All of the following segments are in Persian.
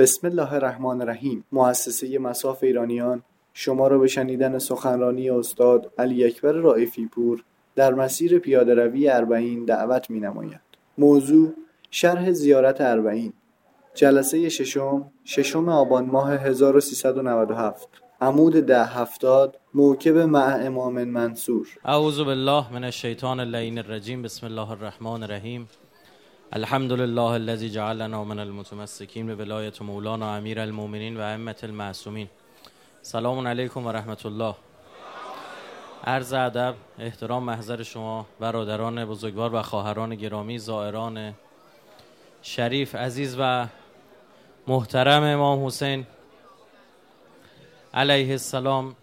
بسم الله الرحمن الرحیم. مؤسسه مساف ایرانیان. شما را به شنیدن سخنرانی استاد علی اکبر رائفی پور در مسیر پیاده روی اربعین دعوت می نماید. موضوع شرح زیارت اربعین. جلسه ششم ششم آبان ماه 1397 عمود ده هفتاد موکب مع امام منصور. اعوذ بالله من الشیطان اللعین الرجیم. بسم الله الرحمن الرحیم. الحمد لله الذي جعلنا من المتمسکین به مولانا امیر المؤمنین و ائمه المعصومین. سلام علیکم و رحمت الله عرض ادب احترام محضر شما برادران بزرگوار و خواهران گرامی زائران شریف عزیز و محترم امام حسین علیه السلام.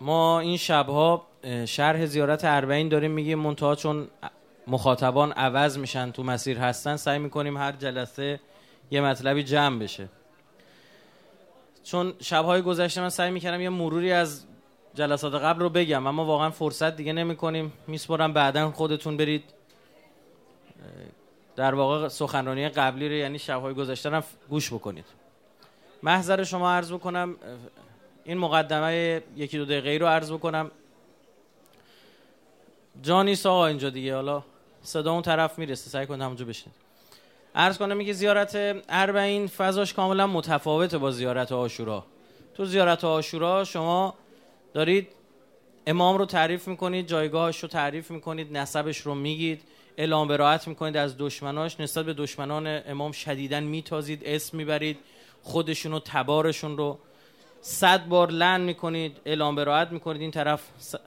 ما این شبها شرح زیارت اربعین داریم میگیم منتها چون مخاطبان عوض میشن تو مسیر هستن سعی می‌کنیم هر جلسه یه مطلبی جمع بشه. چون شبهای گذشته من سعی می‌کردم یه مروری از جلسات قبل رو بگم اما واقعا فرصت دیگه نمی‌کنیم. میسپرم بعدا خودتون برید. در واقع سخنرانی قبلی رو یعنی شبهای گذشته هم گوش بکنید. محضر شما عرض بکنم این مقدمه یکی دو دقیقه رو عرض بکنم. جانی سا اینجا دیگه حالا صدا اون طرف می‌رسه سعی کنید همونجا بشنید عرض کنم میگه زیارت اربعین فضاش کاملا متفاوته با زیارت آشورا. تو زیارت آشورا شما دارید امام رو تعریف می‌کنید جایگاهش رو تعریف می‌کنید نسبش رو میگید اعلام براعت می‌کنید از دشمناش. نسبت به دشمنان امام شدیدن میتازید اسم می‌برید خودشون و تبارشون رو. صد بار لن می‌کنید اعلام براعت می‌کنید. این طرف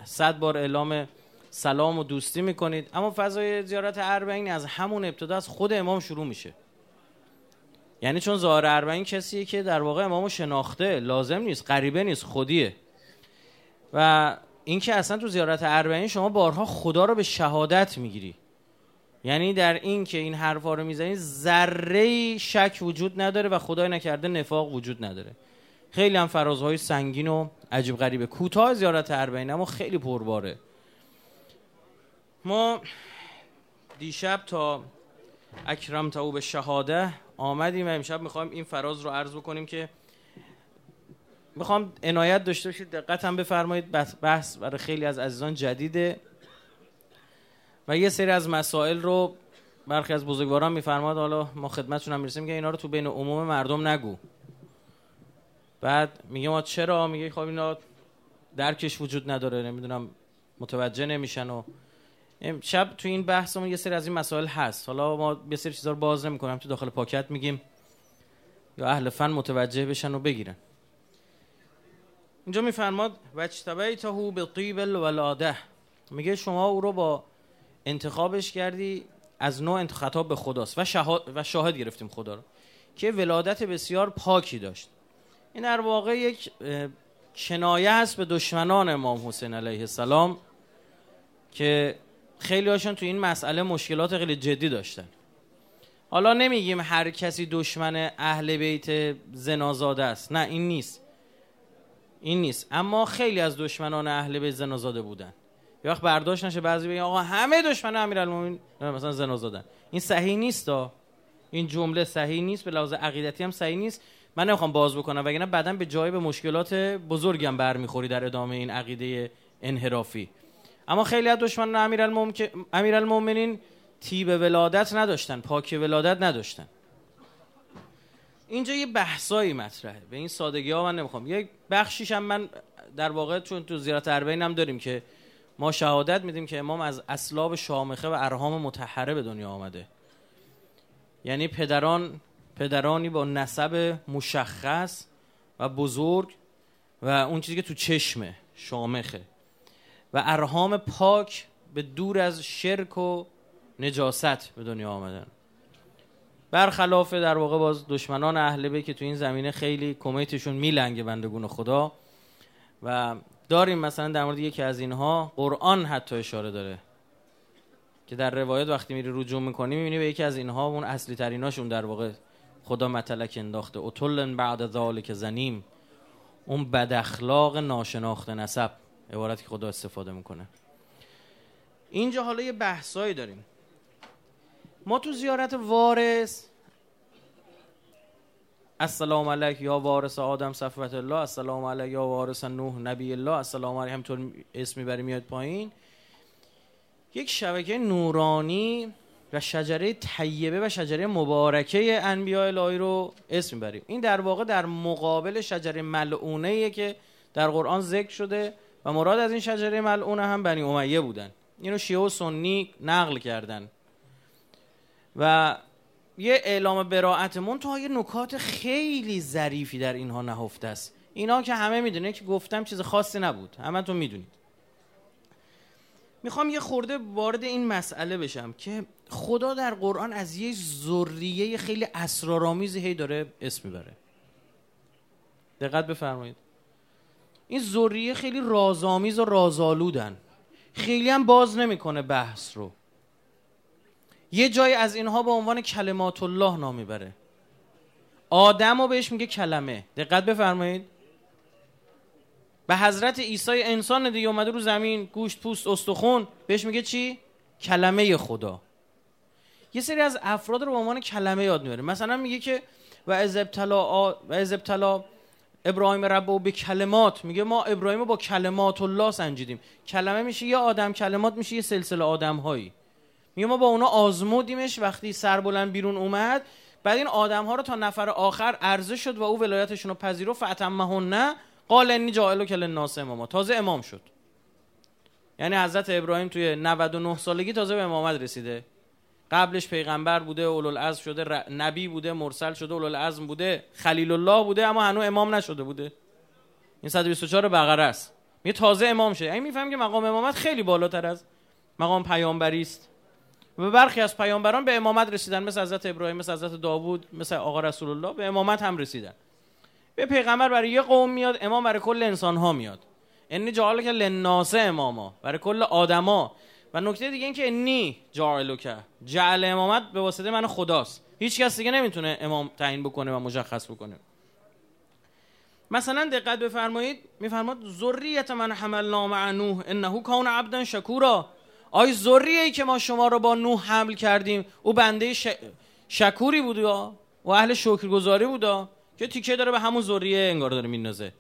صد بار اعلام سلام و دوستی می‌کنید. اما فضای زیارت اربعین از همون ابتدا از خود امام شروع میشه. یعنی چون ظاهر اربعین کسیه که در واقع امامو شناخته لازم نیست غریبه نیست خودیه. و اینکه اصلا تو زیارت اربعین شما بارها خدا رو به شهادت می‌گیری. یعنی در این که این حرفا رو می‌زنی ذره شک وجود نداره و خدای نکرده نفاق وجود نداره. خیلی هم فرازهای سنگین و عجیب غریبه. کوتاه زیارت اربعین اما خیلی پرباره. ما دیشب تا اکرم تا به شهاده آمدیم و امشب می‌خوایم این فراز رو عرض بکنیم که می‌خوام عنایت داشته باشید دقت هم بفرمایید بحث برای خیلی از عزیزان جدیده و یه سری از مسائل رو برخی از بزرگواران میفرماد. حالا ما خدمتشون هم می‌رسیم که اینا رو تو بین عموم مردم نگو. بعد میگه ما چرا؟ میگه خب اینا درکش وجود نداره نمی‌دونم متوجه نمیشن و شب تو این بحثمون یه سری از این مسائل هست. حالا ما یه سری چیزا رو باز نمی‌کنیم تو داخل پاکت میگیم. یا اهل فن متوجه بشن و بگیرن. اینجا میفرماد وجتبیته به طیب الولاده میگه شما او رو با انتخابش کردی از نوع خطاب به خداست. و شاهد, و شاهد گرفتیم خدا رو. که ولادت بسیار پاکی داشت. این در واقع یک کنایه هست به دشمنان امام حسین علیه السلام که خیلی هاشون تو این مسئله مشکلات خیلی جدی داشتن. حالا نمیگیم هر کسی دشمن اهل بیت زنازاده است. نه این نیست. این نیست. اما خیلی از دشمنان اهل بیت زنازاده بودن. یه وقت برداشت نشه بعضی بگن آقا همه دشمن امیرالمومنین مثلا زنازادن. این صحیح نیست دا. این جمله صحیح نیست به لحاظ عقیدتی هم صحیح نیست. من نمی‌خوام باز بکنم وگرنه بعدا به جای به مشکلات بزرگم برمیخوری در ادامه این عقیده انحرافی. اما خیلی از دشمنان امیرالمومنین امیر تیب ولادت نداشتن پاک ولادت نداشتن. اینجا یه بحثایی مطرحه. به این سادگی ها من نمی‌خوام. یک بخشیش هم من در واقع چون تو زیارت اربعین هم داریم که ما شهادت میدیم که امام از اسلاب شامخه و ارهام متحره به دنیا آمده. یعنی پدران پدرانی با نسب مشخص و بزرگ و اون چیزی که تو چشمه شامخه. و ارهام پاک به دور از شرک و نجاست به دنیا آمدن. برخلاف در واقع باز دشمنان اهل بیت که تو این زمینه خیلی کمیتشون میلنگه بندگون خدا و داریم مثلا در مورد یکی از اینها قرآن حتی اشاره داره که در روایت وقتی میری رجوع می‌کنی می‌بینی به یکی از اینها اون اصلی تریناشون در واقع خدا متلک انداخته. اطلن بعد ذالک زنیم اون بد اخلاق ناشناخته نسب. عبارتی که خدا استفاده می‌کنه. اینجا حالا یه بحثایی داریم. ما تو زیارت وارث السلام علیک یا وارث آدم صفوت الله السلام علیک یا وارث نوح نبی الله السلام علیک همطور اسم می‌بری میاد پایین. یک شبکه نورانی و شجره طیبه و شجره مبارکه انبیاء الهی رو اسم می‌بریم. این در واقع در مقابل شجره ملعونه که در قرآن ذکر شده. و مراد از این شجره ملعونه هم بنی امیه بودن. اینو شیعه و سنی نقل کردن. و یه اعلام براعتمون تا یه نکات خیلی ظریفی در اینها نهفته است. اینا که همه می‌دونه که گفتم چیز خاصی نبود. همه تو می‌دونید. می‌خوام یه خورده وارد این مسئله بشم که خدا در قرآن از یه ذریه خیلی اسرارآمیزی هی داره اسم می‌بره. دقت بفرمایید. این ذریه خیلی رازآمیز و رازآلودن. خیلی هم باز نمی‌کنه بحث رو. یه جای از اینها به عنوان کلمات الله نام می‌بره. آدم رو بهش میگه کلمه. دقت بفرمایید. به حضرت عیسی انسان دیگه اومده رو زمین گوشت پوست استخون. بهش میگه چی? کلمه خدا. یه سری از افراد رو به عنوان کلمه یاد می‌بره. مثلا میگه که و از ابتلا و از ابتلا ابراهیم رب به کلمات. میگه ما ابراهیم با کلمات الله سنجیدیم. کلمه میشه یه آدم کلمات میشه یه سلسله آدم هایی میگه ما با اونا آزمودیمش وقتی سربلند بیرون اومد. بعد این آدم ها رو تا نفر آخر عرضه شد و او ولایتشون رو پذیرو فتمهن نه قال انی جائل کل الناس اماما. تازه امام شد. یعنی حضرت ابراهیم توی 99 سالگی تازه به امامت رسیده. قبلش پیغمبر بوده اولوالعزم شده نبی بوده مرسل شده اولوالعزم بوده خلیل الله بوده اما هنوز امام نشده بوده. این 124 بقره است. می تازه امام شه. این میفهم که مقام امامت خیلی بالاتر از مقام پیامبری است. و برخی از پیامبران به امامت رسیدن مثل حضرت ابراهیم مثل حضرت داوود مثل آقا رسول الله به امامت هم رسیدن. به پیغمبر برای یه قوم میاد امام برای کل انسان ها میاد انی جعل که لناس اماما برای کل آدما. و نکته دیگه این که انی جعل که جعل امامت به واسطه من خداست. هیچ کس دیگه نمی‌تونه امام تعیین بکنه و مشخص بکنه. مثلا دقت بفرمایید میفرماد ذریت من حملنا مع نوح انه کان عبدا شکورا. آی ذریه که ما شما رو با نوح حمل کردیم او بنده شکوری بود و اهل شکرگزاری بود که تیکه داره به همون ذریه انگار داره میندازه.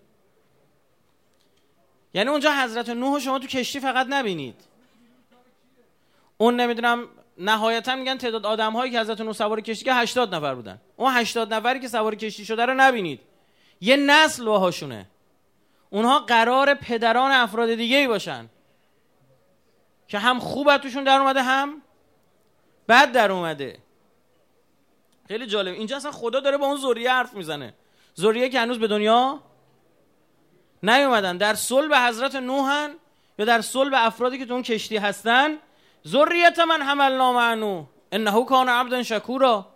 یعنی اونجا حضرت نوح شما تو کشتی فقط نبینید. اون نمی‌دونم نهایتا میگن تعداد آدم هایی که حضرت سوار کشتی که 80 نفر بودن. اون 80 نفری که سوار کشتی شده رو نبینید. یه نسل باهاشونه. اونها قرار پدران افراد دیگه ای باشن. که هم خوب توشون در اومده هم بد در اومده. خیلی جالب. اینجا اصلا خدا داره با اون ذریه حرف می‌زنه. ذریه که هنوز به دنیا نیومدن. در صلب حضرت نوحن یا در صلب افرادی که تو اون کشتی هستن ذریت من حملنا معنو انه کان عبدا شکورا.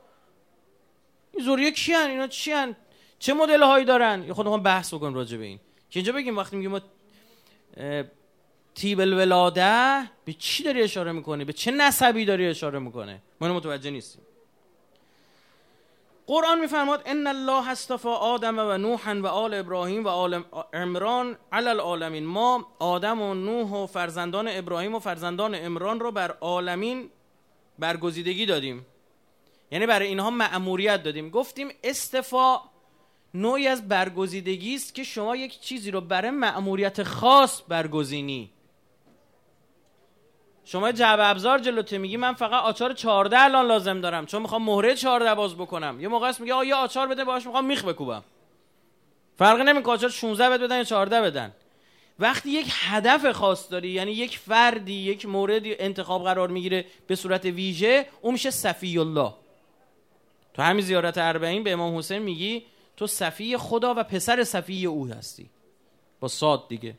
این ذریه کیان؟ اینا چیان؟ چه مدل هایی دارن؟ یه خود بحث بکنیم راجع به این. که اینجا بگیم وقتی میگیم ما تیب الولاده به چی داری اشاره می‌کنه به چه نسبی داری اشاره می‌کنه ما متوجه نیستیم. قرآن میفرماد ان الله اصطفى آدم و نوحا و آل ابراهیم و آل عمران علی العالمین. ما آدم و نوح و فرزندان ابراهیم و فرزندان عمران رو بر عالمین برگزیدگی دادیم. یعنی برای اینها مأموریت دادیم. گفتیم استفا نوعی از برگزیدگی است که شما یک چیزی رو برای مأموریت خاص برگزینی. شما جعب ابزار جلوته میگی من فقط آچار 14 الان لازم دارم. چون می‌خوام مهره 14 باز بکنم. یه موقع است میگه آ یه آچار بده باش می‌خوام میخ بکوبم. فرق نمی‌کنه آچار 16 بده بدن یا 14 بدن. وقتی یک هدف خاص داری یعنی یک فردی یک موردی انتخاب قرار می‌گیره به صورت ویژه اون میشه صفی الله تو همین زیارت اربعین به امام حسین میگی تو صفی خدا و پسر صفی او هستی. با صاد دیگه.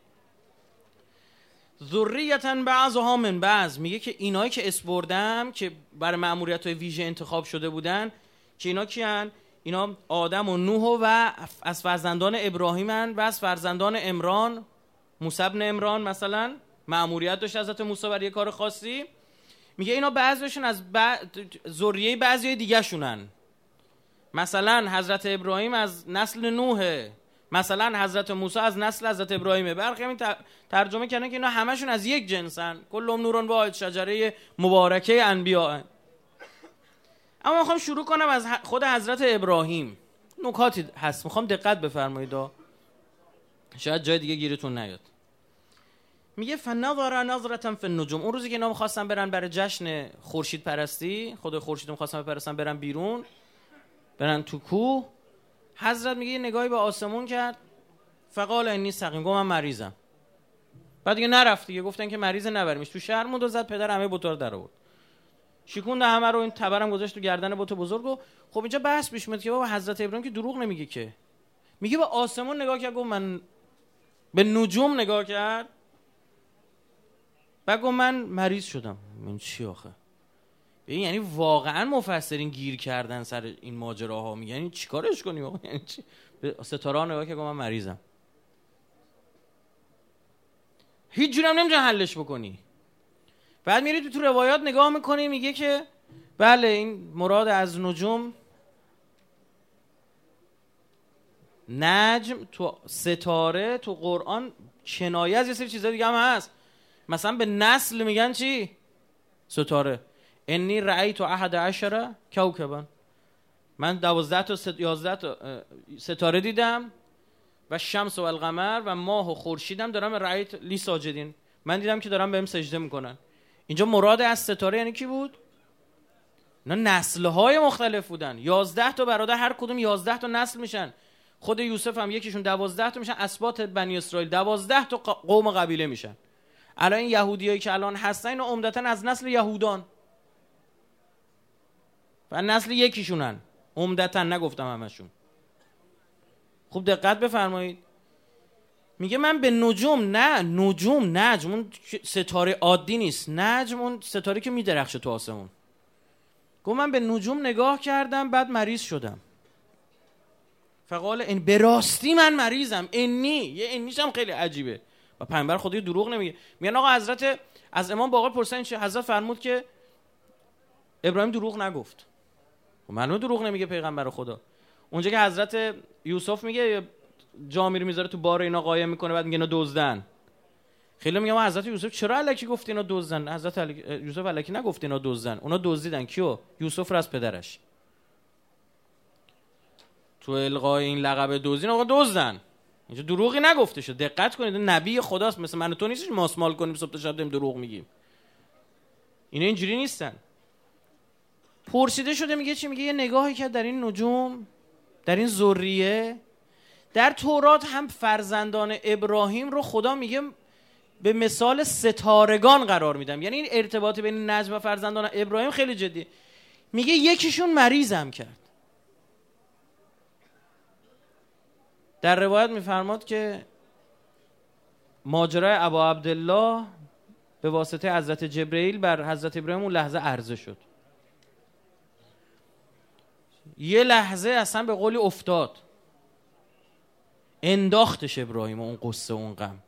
ذریتا بعضها من بعض. میگه که اینایی که اسپردم که برای معمولیت های ویژه انتخاب شده بودن که اینا کیان؟ اینا آدم و نوح و از فرزندان ابراهیمن و از فرزندان امران موسی ابن امران مثلا معمولیت داشت حضرت موسی برای کار خاصی. میگه اینا بعضیشون از ذریه بعضی دیگه شونن مثلا حضرت ابراهیم از نسل نوحه. مثلا حضرت موسی از نسل حضرت ابراهیمه برخی همین ترجمه کردن که اینا همشون از یک جنسن. کلهم نورون واحد شجره مبارکه انبیاء اما می‌خوام شروع کنم از خود حضرت ابراهیم. نکاتی هست. می‌خوام دقت بفرمایید. شاید جای دیگه گیرتون نیاد. میگه فنظر نظرتا فی النجوم. اون روزی که اینا می‌خواستن برن برای جشن خورشید پرستی خود خورشید می‌خواستن برن بیرون برن تو کوه. حضرت میگه نگاهی به آسمون کرد. فقال انی سقیم. گفت من مریضم. بعد دیگه نرفت دیگه. گفتن که مریض نبریمش تو شهر موند زد پدر همه بطور در آورد. شیکوند همه رو این تبرم گذاشت تو گردن بت بزرگ و خب اینجا بحث پیش میاد که بابا حضرت ابراهیم که دروغ نمیگه که. میگه به آسمون نگاه کرد گفت من به نجوم نگاه کرد. بعد گفت من مریض شدم. من چی آخه؟ این یعنی واقعا مفسرین گیر کردن سر این ماجراها. میگن یعنی چیکارش کنیم یعنی چی؟ به ستاره نگاه که من مریضم. هیچ جورم نمی‌تونی حلش بکنی. بعد میری تو, تو روایات نگاه می‌کنی میگه که بله این مراد از نجوم نجم تو ستاره تو قرآن کنایه از یه سری چیزا دیگه هم هست. مثلا به نسل میگن چی؟ ستاره. انی رأیت احد عشره کوکبا من دوازده تا ست... یازده تا ستاره دیدم و شمس و القمر و ماه و خورشیدم دارم رأیت لی ساجدین. من دیدم که دارم بهم سجده می‌کنن. اینجا مراد از ستاره یعنی کی بود؟ نه نسل های مختلف بودن. یازده تا برادر هر کدوم یازده تا نسل میشن. خود یوسف هم یکیشون دوازده تا میشن. اسبات بنی اسرائیل دوازده تا قوم قبیله میشن. الان این یهودیایی که الان هستن اینا عمدتا از نسل یهودان. و نسل یکیشونن. عمدتا نگفتم همشون. خوب دقت بفرمایید. میگه من به نجوم نه نجوم نجم اون ستاره عادی نیست. نجم اون ستاره که میدرخشه تو آسمون. گفت من به نجوم نگاه کردم بعد مریض شدم. فقال این به راستی من مریضم. انی یه انیش خیلی عجیبه. و پیامبر خودی دروغ نمیگه. میگن آقا حضرت از امام باقر پرسن چه؟ حضرت فرمود که ابراهیم دروغ نگفت. و منو دروغ نمیگه پیغمبر خدا. اونجا که حضرت یوسف میگه جامی رو می‌ذاره تو بار اینا قایم می‌کنه بعد میگه اینا دزدن. خیلی میگم حضرت یوسف چرا الکی گفت اینا دزدن؟ حضرت یوسف الکی نگفت اینا دزدن. اونا دزدیدن. کیو؟ یوسف از پدرش. تو القای این لقب دزدین آقا دزدن. اینجا دروغی نگفته شد دقت کنید نبی خداست. مثل من تو نیستش. ماسمال کنیم صبح تا شب دروغ میگیم. اینا اینجوری نیستن. پرسیده شده میگه چی؟ میگه یه نگاهی که در این نجوم در این ذریه. در تورات هم فرزندان ابراهیم رو خدا میگه به مثال ستارگان قرار میدم. یعنی این ارتباط بین نجم و فرزندان ابراهیم خیلی جدی. میگه یکیشون مریضم کرد. در روایت میفرماد که ماجرای ابا عبدالله به واسطه حضرت جبرئیل بر حضرت ابراهیم اون لحظه عرضه شد. یه لحظه اصلا به قولی افتاد. انداختش ابراهیم اون قصه اون غم.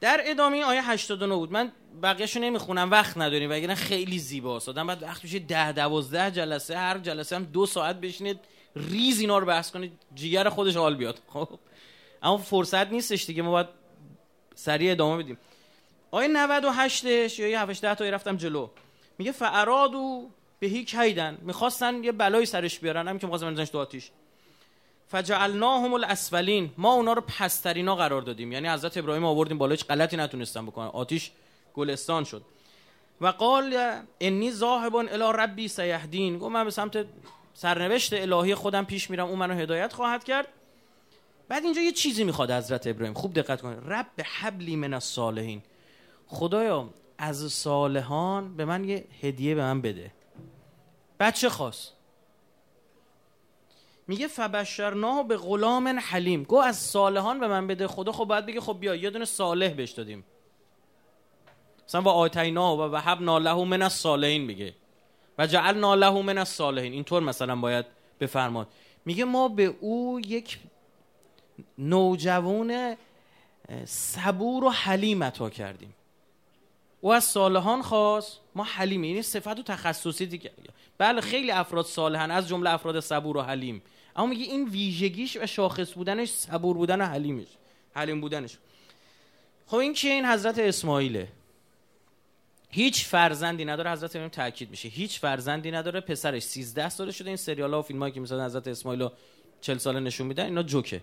در ادامه این آیه 89 بود. من بقیهشو نمی‌خونم وقت نداریم وگرنه خیلی زیباست. آدم بعد وقت میشه ده دوازده جلسه هر جلسه هم دو ساعت بشینید ریز اینا رو بحث کنید جیگر خودش حال بیاد. خب. اما فرصت نیستش دیگه ما باید سریع ادامه بدیم. آیه 98 یا یه 7 10 تا رفتم جلو. میگه فعرادو بهی کیدن می‌خواستن یه بلایی سرش بیارن. هم که می‌خواستن بزنش تو آتیش. فجعلناهم الاسفلین. ما اونا رو پسترینا قرار دادیم. یعنی حضرت ابراهیم آوردیم بالا. هیچ غلطی نتونستن بکنن. آتیش گلستان شد. و قال انی ذاهب الی ربی سیهدین. گفت من به سمت سرنوشت الهی خودم پیش میرم. اون منو هدایت خواهد کرد. بعد اینجا یه چیزی می‌خواد حضرت ابراهیم. خوب دقت کنید. رب حبلی من الصالحین. خدایا از صالحان به من یه هدیه به من بده. بچه خواست میگه فبشرناه به غلام حلیم. گو از صالحان به من بده. خدا خب باید بگه خب بیا یه دونه صالح بهش دادیم. مثلا و آتینا و وهبنا له من الصالحین میگه. و جعلنا له من الصالحین. اینطور مثلا باید بفرماد. میگه ما به او یک نوجوان صبور و حلیم عطا کردیم. او از صالحان خواست. ما حلیم این صفت و تخصصی دیگه. بله خیلی افراد صالحن از جمله افراد صبور و حلیم. اما میگه این ویژگیش و شاخص بودنش صبور بودن و حلیمش حلیم بودنش. خب این که این حضرت اسماعیله. هیچ فرزندی نداره حضرت ابراهیم تاکید میشه. هیچ فرزندی نداره پسرش 13 ساله شده. این سریال ها و فیلم که مثلا حضرت اسماعیل 40 ساله نشون میدن اینا جوکه.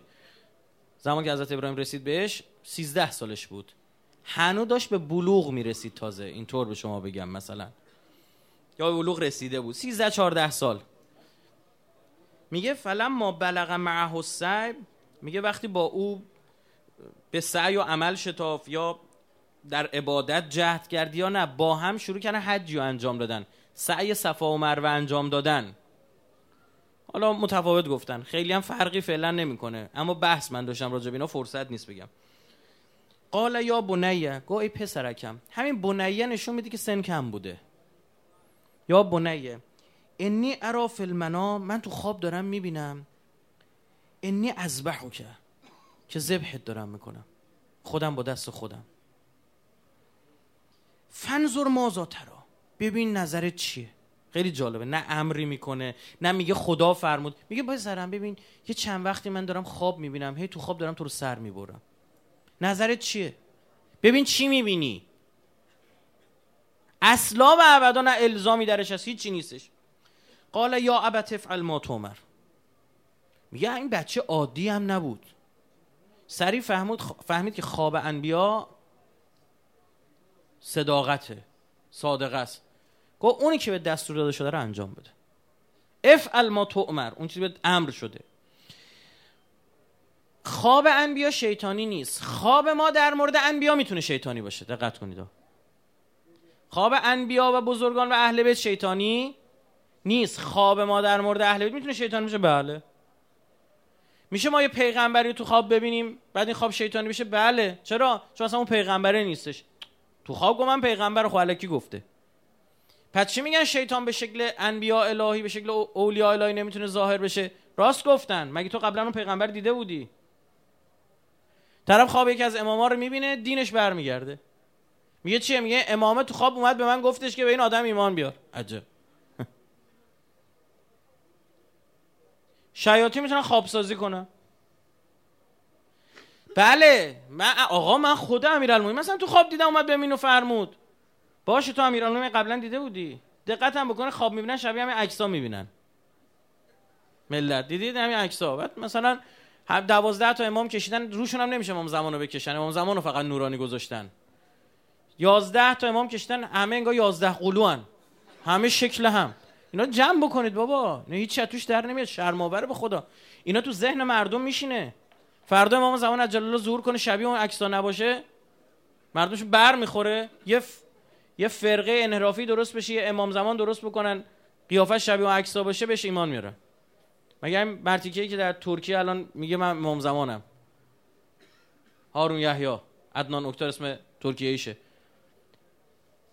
زمان که حضرت ابراهیم رسید بهش 13 سالش بود. هنو داشت به بلوغ می‌رسید تازه. اینطور به شما بگم مثلا. یا به بلوغ رسیده بود. 13 14 سال. میگه فلم ما بلغ معه السعی. میگه وقتی با او به سعی و عمل شتاف یا در عبادت جهد کرد یا نه با هم شروع کردن حجی رو انجام دادن. سعی صفا و مروه انجام دادن. حالا متفاوت گفتن. خیلی هم فرقی فعلا نمی‌کنه. اما بحث من داشتم راجع اینا فرصت نیست بگم. قال یا بنیه گو ای پسرکم. همین بنیه نشون میده که سن کم بوده. یا بنیه انی ارا فی المنام من تو خواب دارم می‌بینم. انی ازبحو که که ذبحت دارم می‌کنم. خودم با دست خودم. فنظر مازا ترا ببین نظرت چیه. خیلی جالبه. نه امری می‌کنه نه میگه خدا فرمود. میگه باید سرم ببین یه چند وقتی من دارم خواب می‌بینم هی تو خواب دارم تو رو سر می‌برم. نظرت چیه؟ ببین چی می‌بینی؟ اصلا و ابدا نه الزامی درش هست هیچی نیستش. قال یا ابت افعل ما تومر میگه این بچه عادی هم نبود. سریع فهمید, فهمید که خواب انبیا صداقته صادقه است. گفت اونی که به دستور داده شده رو انجام بده. افعل ما تؤمر. اون چیزی به امر شده. خواب انبیا شیطانی نیست. خواب ما در مورد انبیا می‌تونه شیطانی باشه. دقت کنید. خواب انبیا و بزرگان و اهل بیت شیطانی نیست. خواب ما در مورد اهل بیت می‌تونه شیطانی باشه؟ بله. میشه ما یه پیغمبری تو خواب ببینیم بعد این خواب شیطانی بشه؟ بله. چرا؟ چون اصلا اون پیغمبره نیستش. تو خواب گفت من پیغمبر خو الکی گفته. پس چی میگن شیطان به شکل انبیا الهی به شکل اولیاء الهی نمی‌تونه ظاهر بشه؟ راست گفتن. مگه تو قبلا اون پیغمبر دیده بودی؟ طرف خواب یکی از اماما رو می‌بینه دینش برمیگرده. میگه چیه؟ میگه امامه تو خواب اومد به من گفتش که به این آدم ایمان بیار. عجب. شیاطین می‌تونن خوابسازی کنن. بله من آقا من خود امیرالمومنین مثلا تو خواب دیدم اومد به و فرمود. باشه تو امیرالمومنین قبلا دیده بودی. دقت هم بکنه خواب می‌بینن شبیه همین عکسا می‌بینن. ملت دیدید همین عکسا بعد مثلا هم دوازده تا امام کشیدن روشون هم نمیشه امام زمانو بکشن. امام زمانو فقط نورانی گذاشتن. یازده تا امام کشیدن همه انگار یازده قلوان. همه شکل هم. اینا جمع بکنید بابا. اینا هیچ توش در نمیاد. شرماور به خدا. اینا تو ذهن مردم میشینه. فردا امام زمان عجل الله ظهور کنه شبیه اون عکسا نباشه. مردمش بر می‌خوره. یه ف... یه فرقه انحرافی درست بشه یه امام زمان درست بکنن. قیافه شبیه اون عکسا باشه بهش ایمان میاره. مگه این مرتیکه که در ترکیه الان میگه من امام زمانم. هارون یحیی عدنان اکتر اسم ترکیه ایشه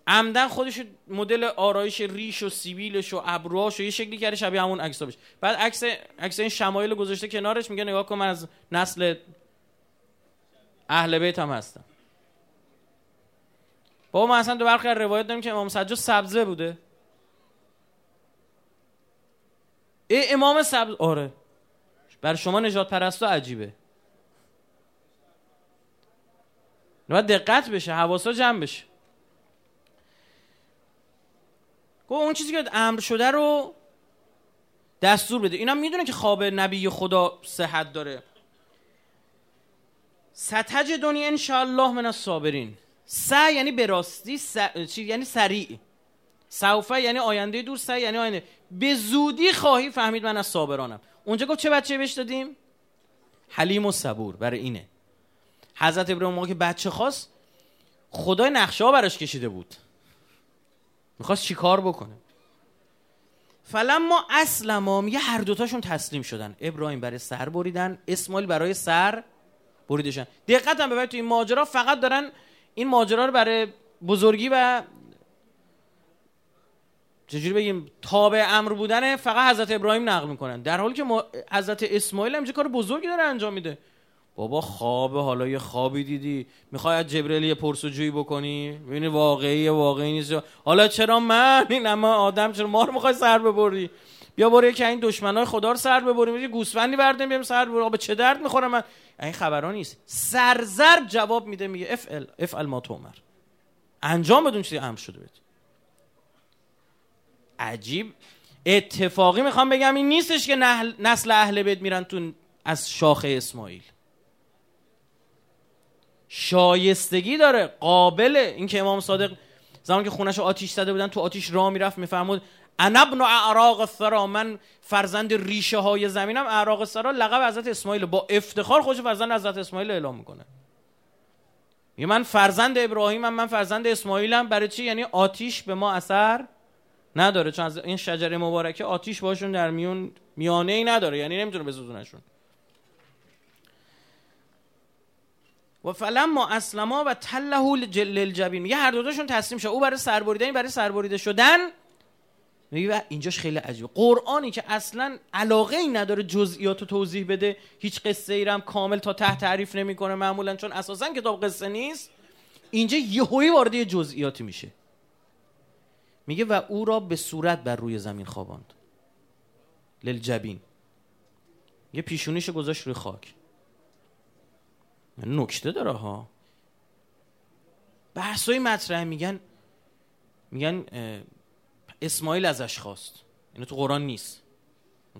عمدن خودش مدل آرایش ریش و سیبیلش و ابروهاش و یه شکلی کرده شبیه همون عکس بشه. بعد عکس عکس این شمایل گذاشته کنارش میگه نگاه کن من از نسل اهل بیت هم هستم. بابا ما اصلا دو برخی روایت داریم که امام سجاد سبزه بوده ای امام سبز. آره. بر شما نجات پرستو عجیبه. باید دقت بشه حواسا جمع بشه. گفت اون چیزی که امر شده رو دستور بده. اینا می‌دونه که خواب نبی خدا صحت داره. ستج دنیا انشاءالله من الصابرین. سع یعنی براستی چی؟ یعنی سریع. سوفه یعنی آینده دور سع یعنی آینده. به زودی خواهی فهمید من از صابرانم. اونجا گفت چه بچه بهش دادیم؟ حلیم و صبور برای اینه. حضرت ابراهیم موقع که بچه خواست خدای نقشه ها براش کشیده بود. می‌خواست چیکار بکنه؟ فلما اسلما میگه هر دوتاشون تسلیم شدن. ابراهیم برای سر بریدن اسماعیل برای سر بریدشن. دقت هم ببرید تو این ماجرا فقط دارن این ماجرا رو برای بزرگی و چجوری بگیم تابع امر بودن فقط حضرت ابراهیم نقل می‌کنن. در حالی که حضرت اسماعیل هم کار بزرگی داره انجام میده. بابا خواب حالا یه خوابی دیدی. می‌خوای از جبرئیل یه پرسجویی بکنی؟ ببینی واقعی واقعی نیست. حالا چرا من؟ این اما آدم چرا ما رو می‌خوای سر ببری؟ بیا برو که این دشمنای خدا رو سر ببریم. یه گوسفندی بردیم بیام سر ببریم. به چه درد می‌خوره من؟ این خبران نیست. سرزر جواب میده میگه افعل افعل ما تومر انجام بدون چیزی امر شده بهت. عجیب. اتفاقی می‌خوام بگم این نیستش که نسل اهل بیت میرن تو از شاخه اسماعیل. شایستگی داره قابله. این که امام صادق زمان که خونش آتیش زده بودن تو آتیش راه می‌رفت میفرمود انا ابن اعراق الثرا. من فرزند ریشه های زمینم اعراق الثرا لقب حضرت اسماعیل با افتخار خوش فرزند حضرت اسماعیل اعلام می‌کنه. یه من فرزند ابراهیمم من فرزند اسماعیلم. برای چی؟ یعنی آتیش به ما اثر نداره. چون از این شجره مبارکه آتیش باشون در میون میانه ای نداره. یعنی نمی‌تونه بسوزونشون. و فلما اسلما و تله للجبین. میگه هر دوتاشون تسلیم شد. او برای سربریدن برای سربریده شدن. میگه اینجاش خیلی عجیبه. قرآنی که اصلا علاقه ای نداره جزئیات رو توضیح بده. هیچ قصه ای کامل تا ته تعریف نمی‌کنه معمولا. چون اساسا کتاب قصه نیست. اینجا یهویی وارد یه جزئیاتی میشه. میگه و او را به صورت بر روی زمین خواباند. للجبین. یه پیشونیش گذاشت روی خاک. نکته داره ها. بحثای مطرح میگن میگن اسماعیل ازش خواست. اینو تو قرآن نیست.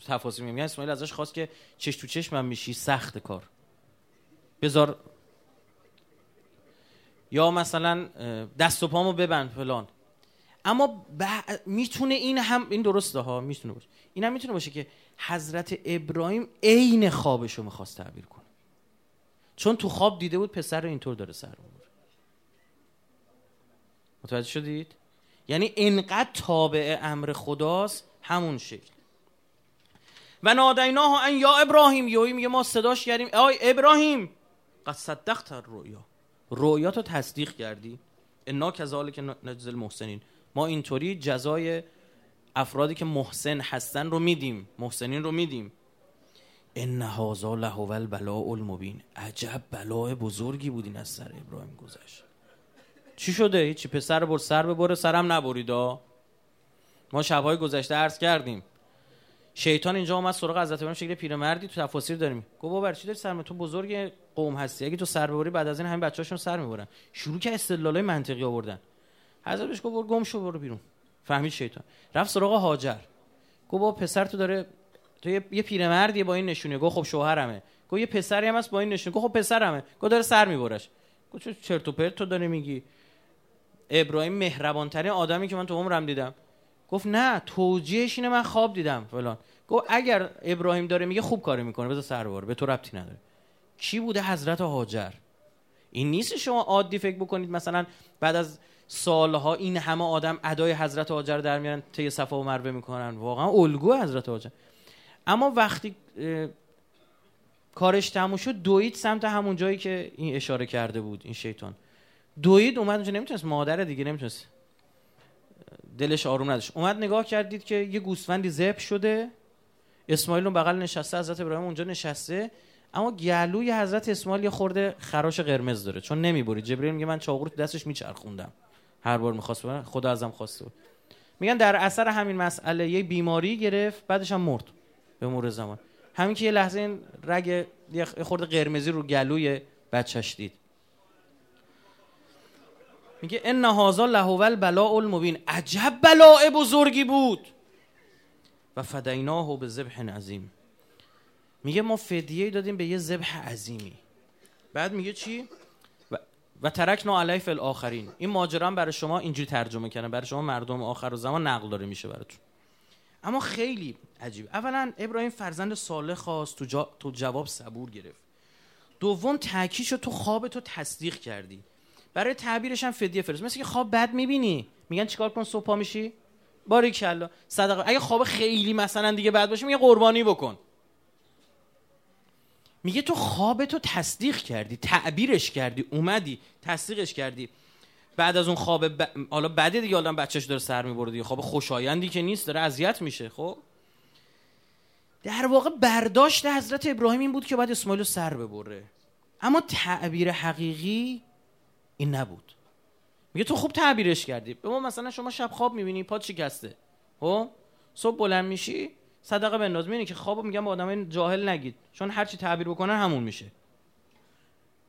تفاصیل میگن اسماعیل ازش خواست که چش تو چش من میشی سخت کار. بذار یا مثلا دست و پامو ببند فلان. اما می‌تونه این هم این درسته ها می‌تونه باشه. این هم می‌تونه باشه که حضرت ابراهیم عین خوابشو می‌خواست تعبیر کنه. چون تو خواب دیده بود پسر رو اینطور داره سر می‌بره. متوجه شدید؟ یعنی انقدر تابع امر خداست همون شکل. و نادیناه ان یا ابراهیم یوی میگه ما صداش کردیم. آی ابراهیم! قد صدقت رویا رویا تو تصدیق کردی. انا کذالک نجزل محسنین ما اینطوری جزای افرادی که محسن هستن رو میدیم محسنین رو میدیم. ان هذا لهو البلاء المبین. عجب بلاء بزرگی بود این از سر ابراهیم گذشت. چی شده؟ چی پسر بر سر ببره سرم نبریدا ما شبهای گذشته عرض کردیم. شیطان اینجا اومد سراغ حضرت ابراهیم شکل پیرمردی تو تفاسیر داریم. گفت بابا چی داری سر تو بزرگ قوم هستی. اگه تو سر ببری بعد از این همین بچه‌هاشون سر می‌برن. شروع که استدلالای منطقی آوردن. حضرت بهش گفت گم شو برو بیرون. فهمید شیطان. رفت سراغ هاجر گفت بابا پسر تو داره تو یه, پیرمردی با این نشونه گفت خب شوهرمه. گفت یه پسری هم هست با این نشونه گفت خب پسرمه. گفت داره سر میبرش. گفت چرت و پرت تو داری میگی؟ ابراهیم مهربان ترین آدمی که من تو عمرم دیدم. گفت نه توجیهش اینه من خواب دیدم فلان. گفت اگر ابراهیم داره میگه خوب کاری می‌کنه. بذار سر بره به تو ربطی نداره. کی بوده حضرت هاجر این نیست شما عادی فکر بکنید مثلا بعد از سالها این همه آدم ادای حضرت هاجر در میارن طی صفا و مروه می‌کنن. واقعا الگو حضرت هاجر اما وقتی کارش تموم شد دوید سمت همون جایی که این اشاره کرده بود این شیطان. دوید اومد اونجا نمی‌تونست مادر دیگه نمی‌تونست. دلش آروم نداشت. اومد نگاه کردید که یه گوسفندی زب شده. اسماعیل اون بغل نشسته حضرت ابراهیم اونجا نشسته. اما گلوی حضرت اسماعیل یه خورده خراش قرمز داره چون نمی‌بری. جبرئیل میگه من چاقو رو دستش میچرخوندم. هر بار می‌خواست بره خدا ازم خواسته بود. میگن در اثر همین مسئله یه بیماری گرفت بعدش هم مرد به مرور زمان. همین که یه لحظه این رگ یه خورده قرمزی رو گلوی بچهش دید. میگه ان هذا لهو البلاء المبین عجب بلاء بزرگی بود! و فدیناه به ذبح عظیم میگه ما فدیه دادیم به یه ذبح عظیمی. بعد میگه چی؟ و ترکنا علیه فی الاخرین. این ماجرا برای شما اینجوری ترجمه کردن. برای شما مردم آخر و زمان نقل داره میشه براتون. اما خیلی عجیب. اولا ابراهیم فرزند صالح خواست تو, جا... تو جواب صبور گرفت. دوم تاکیش تو خواب تو تصدیق کردی. برای تعبیرش هم فدیه فرست. مثل که خواب بد می‌بینی. میگن چیکار کن صبح پا میشی؟ باریکلا. صدقه. اگه خواب خیلی مثلا دیگه بد باشه میگه قربانی بکن. میگه تو خواب تو تصدیق کردی تعبیرش کردی اومدی تصدیقش کردی. بعد از اون خواب ب... حالا بعد دیگه آدم بچهش داره سر می‌بره دیگه. خواب خوشایندی که نیست داره اذیت میشه خب؟ در واقع برداشت حضرت ابراهیم این بود که باید اسماعیل رو سر ببره. اما تعبیر حقیقی این نبود. میگه تو خوب تعبیرش کردی. به ما مثلا شما شب خواب می‌بینی پاد شکسته. خب؟ صبح بلند میشی صدقه بنداز. می‌بینی که خواب میگم با آدم جاهل نگید. چون هر چی تعبیر بکنن همون میشه.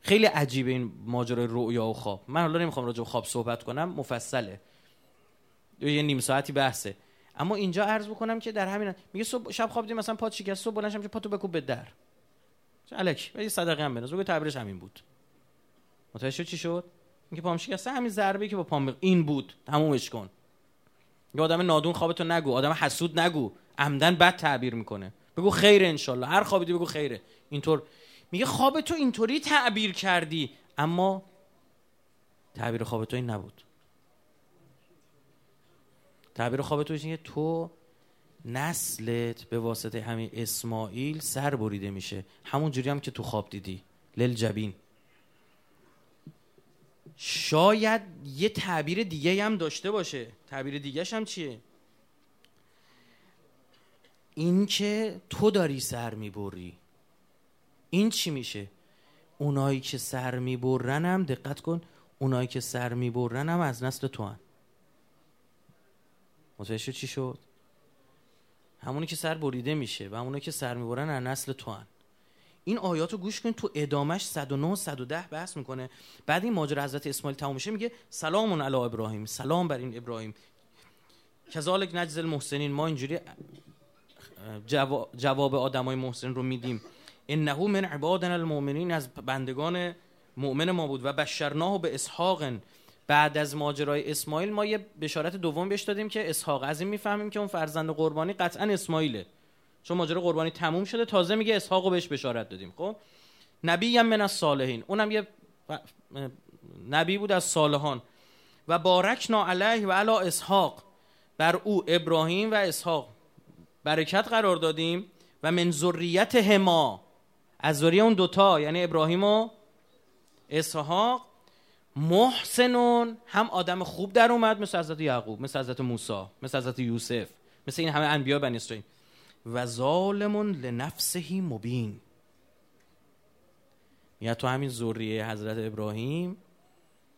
خیلی عجیبه این ماجرای رؤیا و خواب. من حالا نمی‌خوام راجع به خواب صحبت کنم مفصله. یه نیم ساعتی بحثه. اما اینجا عرض بکنم که در همین میگه صبح شب خواب دیدم مثلا پات شکست صبح بلند شم پاتو بکوب به در. الکی ولی صدقه هم بنز بگو تعبیرش همین بود. متوجه چی شد؟ میگه پام شکسته همین ضربه که با پام این بود. تمومش کن. یه آدم نادون خوابتو نگو. آدم حسود نگو. عمدن بد تعبیر می‌کنه. بگو خیر انشالله. هر خوابی بگو خیره. اینطور. میگه خواب تو اینطوری تعبیر کردی اما تعبیر خواب تو این نبود. تعبیر خواب تو اینه تو نسلت به واسطه همین اسماعیل سر بریده میشه. همون جوری هم که تو خواب دیدی. لل جبین شاید یه تعبیر دیگه هم داشته باشه. تعبیر دیگه هم چیه؟ این که تو داری سر می‌بری. این چی میشه؟ اونایی که سر می‌برن هم دقت کن اونایی که سر می‌برن هم از نسل تو هن. متوجه چی شد؟ همونی که سر بریده میشه و همونایی که سر می‌برن از نسل تو هن. این آیات رو گوش کن تو ادامش 109 110 بحث می‌کنه. بعد این ماجرا حضرت اسماعیل تموم میشه میگه سلام علی ابراهیم. سلام بر این ابراهیم. کذالک نجز المحسنین. ما اینجوری جواب آدمای محسن رو میدیم. انه من عبادنا المؤمنین از بندگان مؤمن ما بود. و بشرناه به اسحاق بعد از ماجرای اسماعیل ما یه بشارت دوم بهش دادیم که اسحاق. از این می‌فهمیم که اون فرزند قربانی قطعا اسماعیله. چون ماجرا قربانی تموم شده تازه میگه اسحاقو بهش بشارت دادیم. خب؟ نبی هم من از صالحین. اونم یه نبی بود از صالحان. و بارکنا علیه و علا اسحاق. بر او ابراهیم و اسحاق. برکت قرار دادیم و من ذریت هما از ذریه اون دوتا یعنی ابراهیم و اسحاق محسنون هم آدم خوب در اومد مثل حضرت یعقوب مثل حضرت موسی مثل حضرت یوسف مثل این همه انبیا بنی اسرائیل. و ظالمون لنفسهی مبین. یا تو همین ذریه حضرت ابراهیم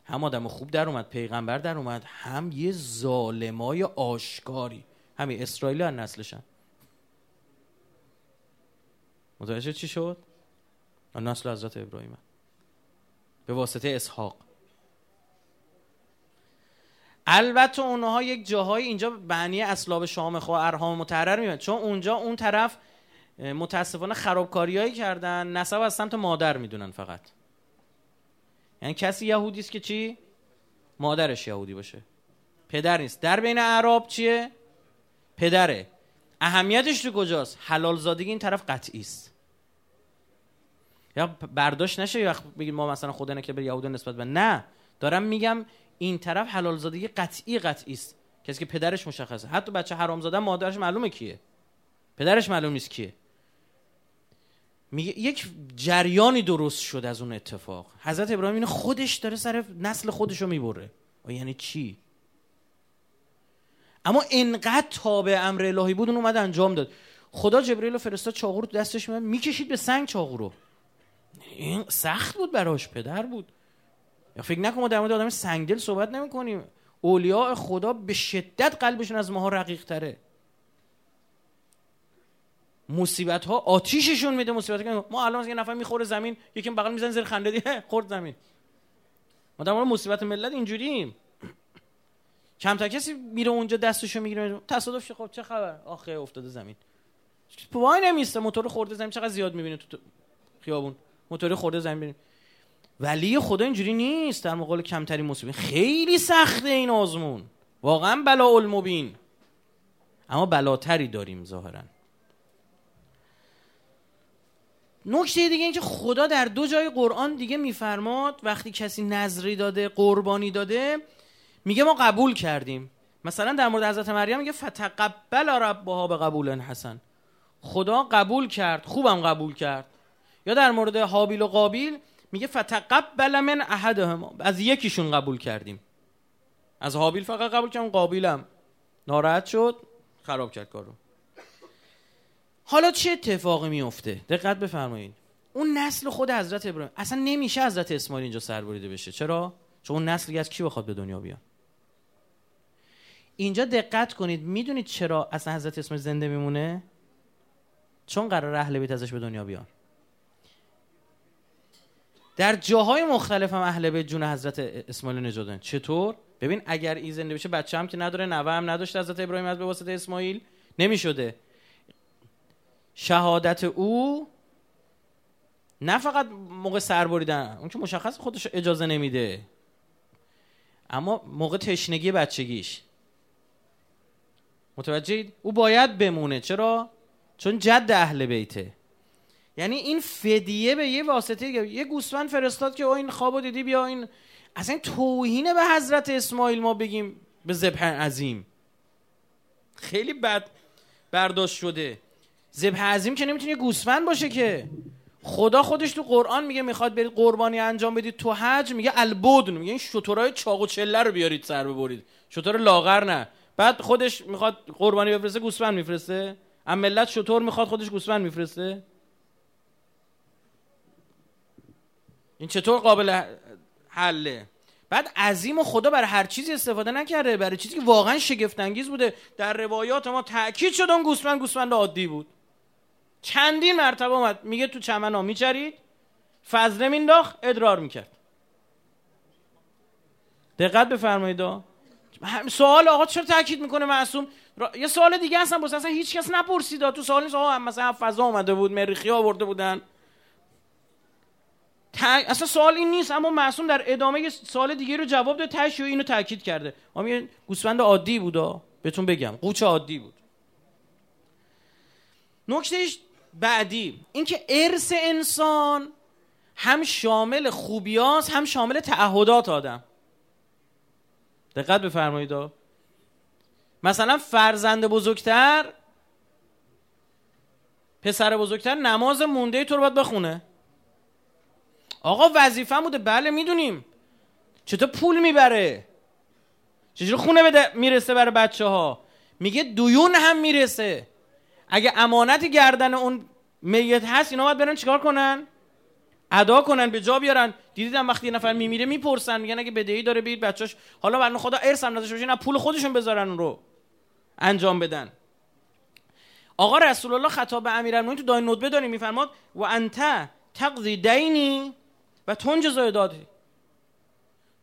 هم آدم خوب در اومد پیغمبر در اومد هم یه ظالمای آشکاری. همین اسرائیلی هم نسلشن. متوجه چی شد؟ نسل حضرت ابراهیم به واسطه اسحاق. البته اونها یک جاهای اینجا بنی اسلاب شام خو ارهام متحرر میاد چون اونجا اون طرف متاسفانه خرابکاریایی کردن نسب از سمت مادر می‌دونن فقط. یعنی کسی یهودی است که چی؟ مادرش یهودی باشه. پدر نیست. در بین اعراب چیه؟ پدره. اهمیتش تو کجاست؟ حلال زادگی این طرف قطعی است. یا برداشت نشه یا بگید ما مثلا خدا که به یهود نسبت به نه. دارم میگم این طرف حلال زادگی قطعی قطعی است. کسی که پدرش مشخصه. حتی بچه حرام زاده مادرش معلومه کیه؟ پدرش معلوم نیست کیه. میگه یک جریانی درست شد از اون اتفاق. حضرت ابراهیم اینو خودش داره سر نسل خودش رو می‌بره یعنی چی؟ اما انقدر تابع امر الهی بود اون اومد انجام داد. خدا جبرئیل رو فرستاد چاقو رو دستش می‌کشید به سنگ چاقو رو. این سخت بود براش پدر بود. یا فکر نکن ما در مورد آدم سنگدل صحبت نمی کنیم اولیاء خدا به شدت قلبشون از ماها رقیق تره مصیبت ها آتیششون میده مصیبت ها ما الان یه نفر می‌خوره زمین یکی بغل می‌زنه زیر خنده دی خورد زمین. ما در مورد مصیبت ملت اینجوریم. کمتر کسی میره اونجا دستشو می‌گیره تصادف خب چه خبر؟ آخه افتاده زمین. وای نمیسته. موتور خورده زمین. چقدر زیاد می‌بینه تو خیابون. موتور خورده زمین ولی خدا اینجوری نیست. در مقابل کمتری مصیبت خیلی سخته این آزمون. واقعا بلا المبین اما بلاتری داریم ظاهرا. نکته دیگه این که خدا در دو جای قرآن دیگه میفرماد. وقتی کسی نظری داده قربانی داده میگه ما قبول کردیم. مثلا در مورد حضرت مریم میگه فتقبل ربها به قبول حسن. خدا قبول کرد خوبم قبول کرد. یا در مورد حابیل و قابیل میگه فتقبل من احدهم. از یکیشون قبول کردیم. از حابیل فقط قبول کردم قابیلم. ناراحت شد خراب کرد کارو. حالا چه اتفاقی میفته؟ دقت بفرمایید. اون نسل خود حضرت ابراهیم اصلا نمیشه حضرت اسماعیل اینجا سربریده بشه. چرا؟ چون اون نسلی از کی بخواد به دنیا بیان اینجا دقت کنید می‌دونید چرا اصلا حضرت اسماعیل زنده میمونه؟ چون قرار اهل بیت ازش به دنیا بیان. در جاهای مختلف هم اهل بیت جون حضرت اسماعیل نجات چطور؟ ببین اگر این زنده بشه بچه هم که نداره نوه هم نداشته حضرت ابراهیم از به واسطه اسماعیل نمی‌شده. شهادت او نه فقط موقع سر بریدن اون که مشخص خودش اجازه نمیده اما موقع تشنگی بچگیش. متوجهید؟ او باید بمونه. چرا؟ چون جد اهل بیته. یعنی این فدیه به یه واسطه یه گوسفند فرستاد که این خوابو دیدی؟ بیا این. اصلا این توهینه به حضرت اسماعیل ما بگیم به ذبح عظیم. خیلی بد برداشت شده. ذبح عظیم که نمی‌تونه گوسفند باشه که. خدا خودش تو قرآن میگه می‌خواد برید قربانی انجام بدید. تو حج میگه البدن. میگه این شطورای چاق و چله رو بیارید سر ببرید. شطور لاغر نه. بعد خودش می‌خواد قربانی بفرسته گوسفند میفرسته. ام ملت شطور می‌خواد خودش گوسفند میفرسته؟ این چطور قابل حله؟ بعد عظیم خدا برای هر چیزی استفاده نکرده برای چیزی که واقعا شگفت انگیز بوده. در روایات ما تاکید شد اون گوسفند گوسفند عادی بود. چندین مرتبه اومد میگه تو چمن ها میچرید فضله مینداخت ادرار می‌کرد. دقت بفرمایید سوال آقا چرا تاکید می‌کنه معصوم؟ یه سوال دیگه هستن بس اصلا هیچ کس نپرسید. تو سوال نیست آقا مثلا فضا اومده بود مریخی آورده بودن. اصلا سوال این نیست اما معصوم در ادامه سوال دیگه رو جواب داد و اینو تاکید کرده. اما یه گوسفند عادی بود بهتون بگم قوچ عادی بود. نکتهش بعدی اینکه ارث انسان هم شامل خوبیاست هم شامل تعهدات آدم. دقت بفرمایید مثلا فرزند بزرگتر پسر بزرگتر نماز مونده تو رو باید بخونه. آقا وظیفه بوده. بله می‌دونیم. چطور پول می‌بره؟ چطور خونه بده می‌رسه برای بچه ها میگه دویون هم می‌رسه. اگه امانت گردن اون میت هست اینا باید برن چیکار کنن؟ ادا کنن به جا بیارن. دیدیدم وقتی نفر میمیره می‌پرسن. میگن اگه بدهی داره بید بچاش حالا برنامه خدا ارث هم نداشته باشه نه پول خودشون بذارن رو انجام بدن. آقا رسول الله خطاب به امیرالمومنین تو دای ندبه داریم میفرماد و انت تقضی دینی و تنجز دادی.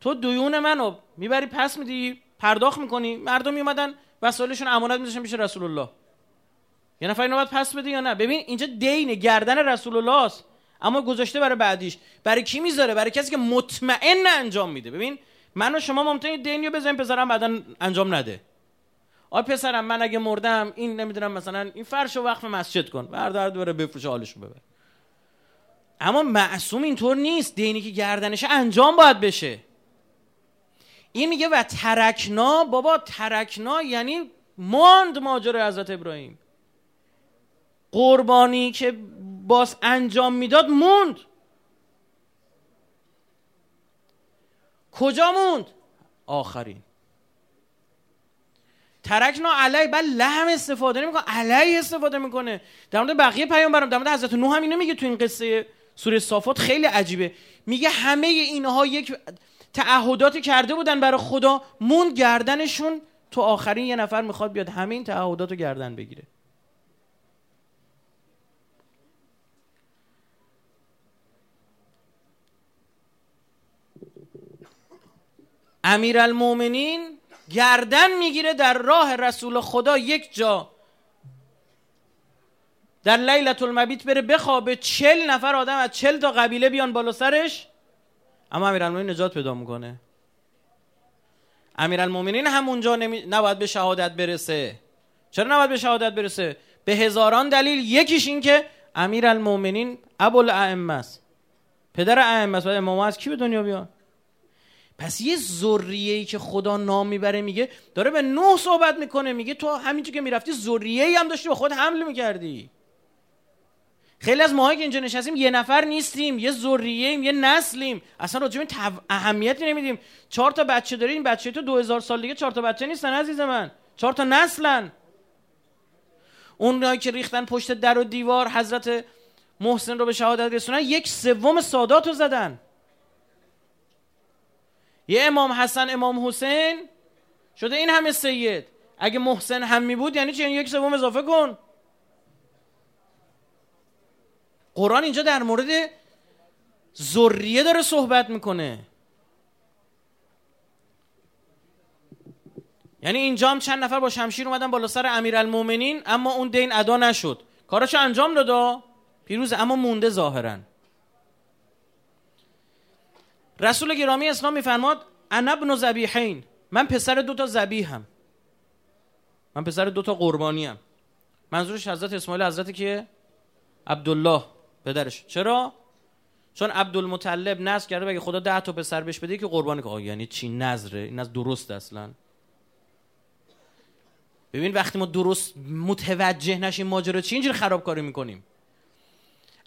تو دیون منو می‌بری پس میدی پرداخت می‌کنی. مردم میومدن وسایلشون امانت میذاشتن پیش رسول الله. یه نفر اینو پس بده یا نه؟ ببین اینجا دین گردن رسول الله است. اما گذاشته برای بعدیش. برای کی می‌ذاره؟ برای کسی که مطمئن انجام میده. ببین من و شما ممکنه دینیو بزنیم پسرم بعدا انجام نده. آ پسرم من اگه مردم این نمی‌دونم مثلا این فرشو وقف مسجد کن. بردار دوباره بفروش حالشو ببر. اما معصوم اینطور نیست. دینی که گردنش انجام باید بشه. این میگه و ترکنا بابا ترکنا یعنی ماند ماجرای حضرت ابراهیم. قربانی که باز انجام می‌داد موند. کجا موند؟ آخرین. ترکنا علی بل لحم استفاده نمی‌کنه علی استفاده می‌کنه. در مورد بقیه پیامبران در مورد حضرت نوح هم اینو میگه تو این قصه سوره صافات خیلی عجیبه. میگه همه اینها یک تعهداتی کرده بودن برای خدا موند گردنشون. تو آخرین یه نفر می‌خواد بیاد همه این تعهدات رو گردن بگیره. امیرالمومنین گردن می‌گیره در راه رسول خدا یک جا. در لیلت المبیت بره بخوابه چل نفر آدم از چل تا قبیله بیان بالا سرش. اما امیرالمومنین نجات پیدا می‌کنه. امیرالمومنین همونجا نمی... نباید به شهادت برسه. چرا نباید به شهادت برسه؟ به هزاران دلیل. یکیش این که امیرالمومنین ابوالائمه است. پدر ائمه است. امام از کی به دنیا بیاد پس یه ذریه‌ای که خدا نام می‌بره میگه داره به نوح صحبت می‌کنه میگه تو همینجور که می‌رفتی ذریه‌ای هم داشتی به خود حمل می‌کردی. خیلی از ماهایی که اینجا نشستیم یه نفر نیستیم یه ذریه‌ایم یه نسلیم. اصلا راجع به اهمیتی نمیدیم. چهار تا بچه داری این بچه تو 2000 سال دیگه چهار تا بچه نیستن عزیز من. چهار تا نسلن. اونایی که ریختن پشت در و دیوار حضرت محسن رو به شهادت رسونن یک سوم سادات رو زدن. یه امام حسن امام حسین؟ شده این همه سید. اگه محسن هم می بود یعنی چه یعنی یک سوم اضافه کن. قرآن اینجا در مورد ذریه داره صحبت می‌کنه. یعنی اینجا هم چند نفر با شمشیر اومدن بالا سر امیرالمومنین اما اون دین ادا نشد. کاراشو انجام دادا پیروز اما مونده ظاهرا. رسول گرامی اسلام میفرماد انا ابن ذبیحین. من پسر دو تا ذبیحم. من پسر دو تا قربانی هم. منظورش حضرت اسماعیل حضرت که عبدالله پدرش. چرا؟ چون عبدالمطلب نظر کرده بگه خدا ده تا پسر بهش بده که قربانی که یعنی چی نظره؟ این از درست اصلا. ببین وقتی ما درست متوجه نشیم ماجرا چی اینجوری خرابکاری می‌کنیم.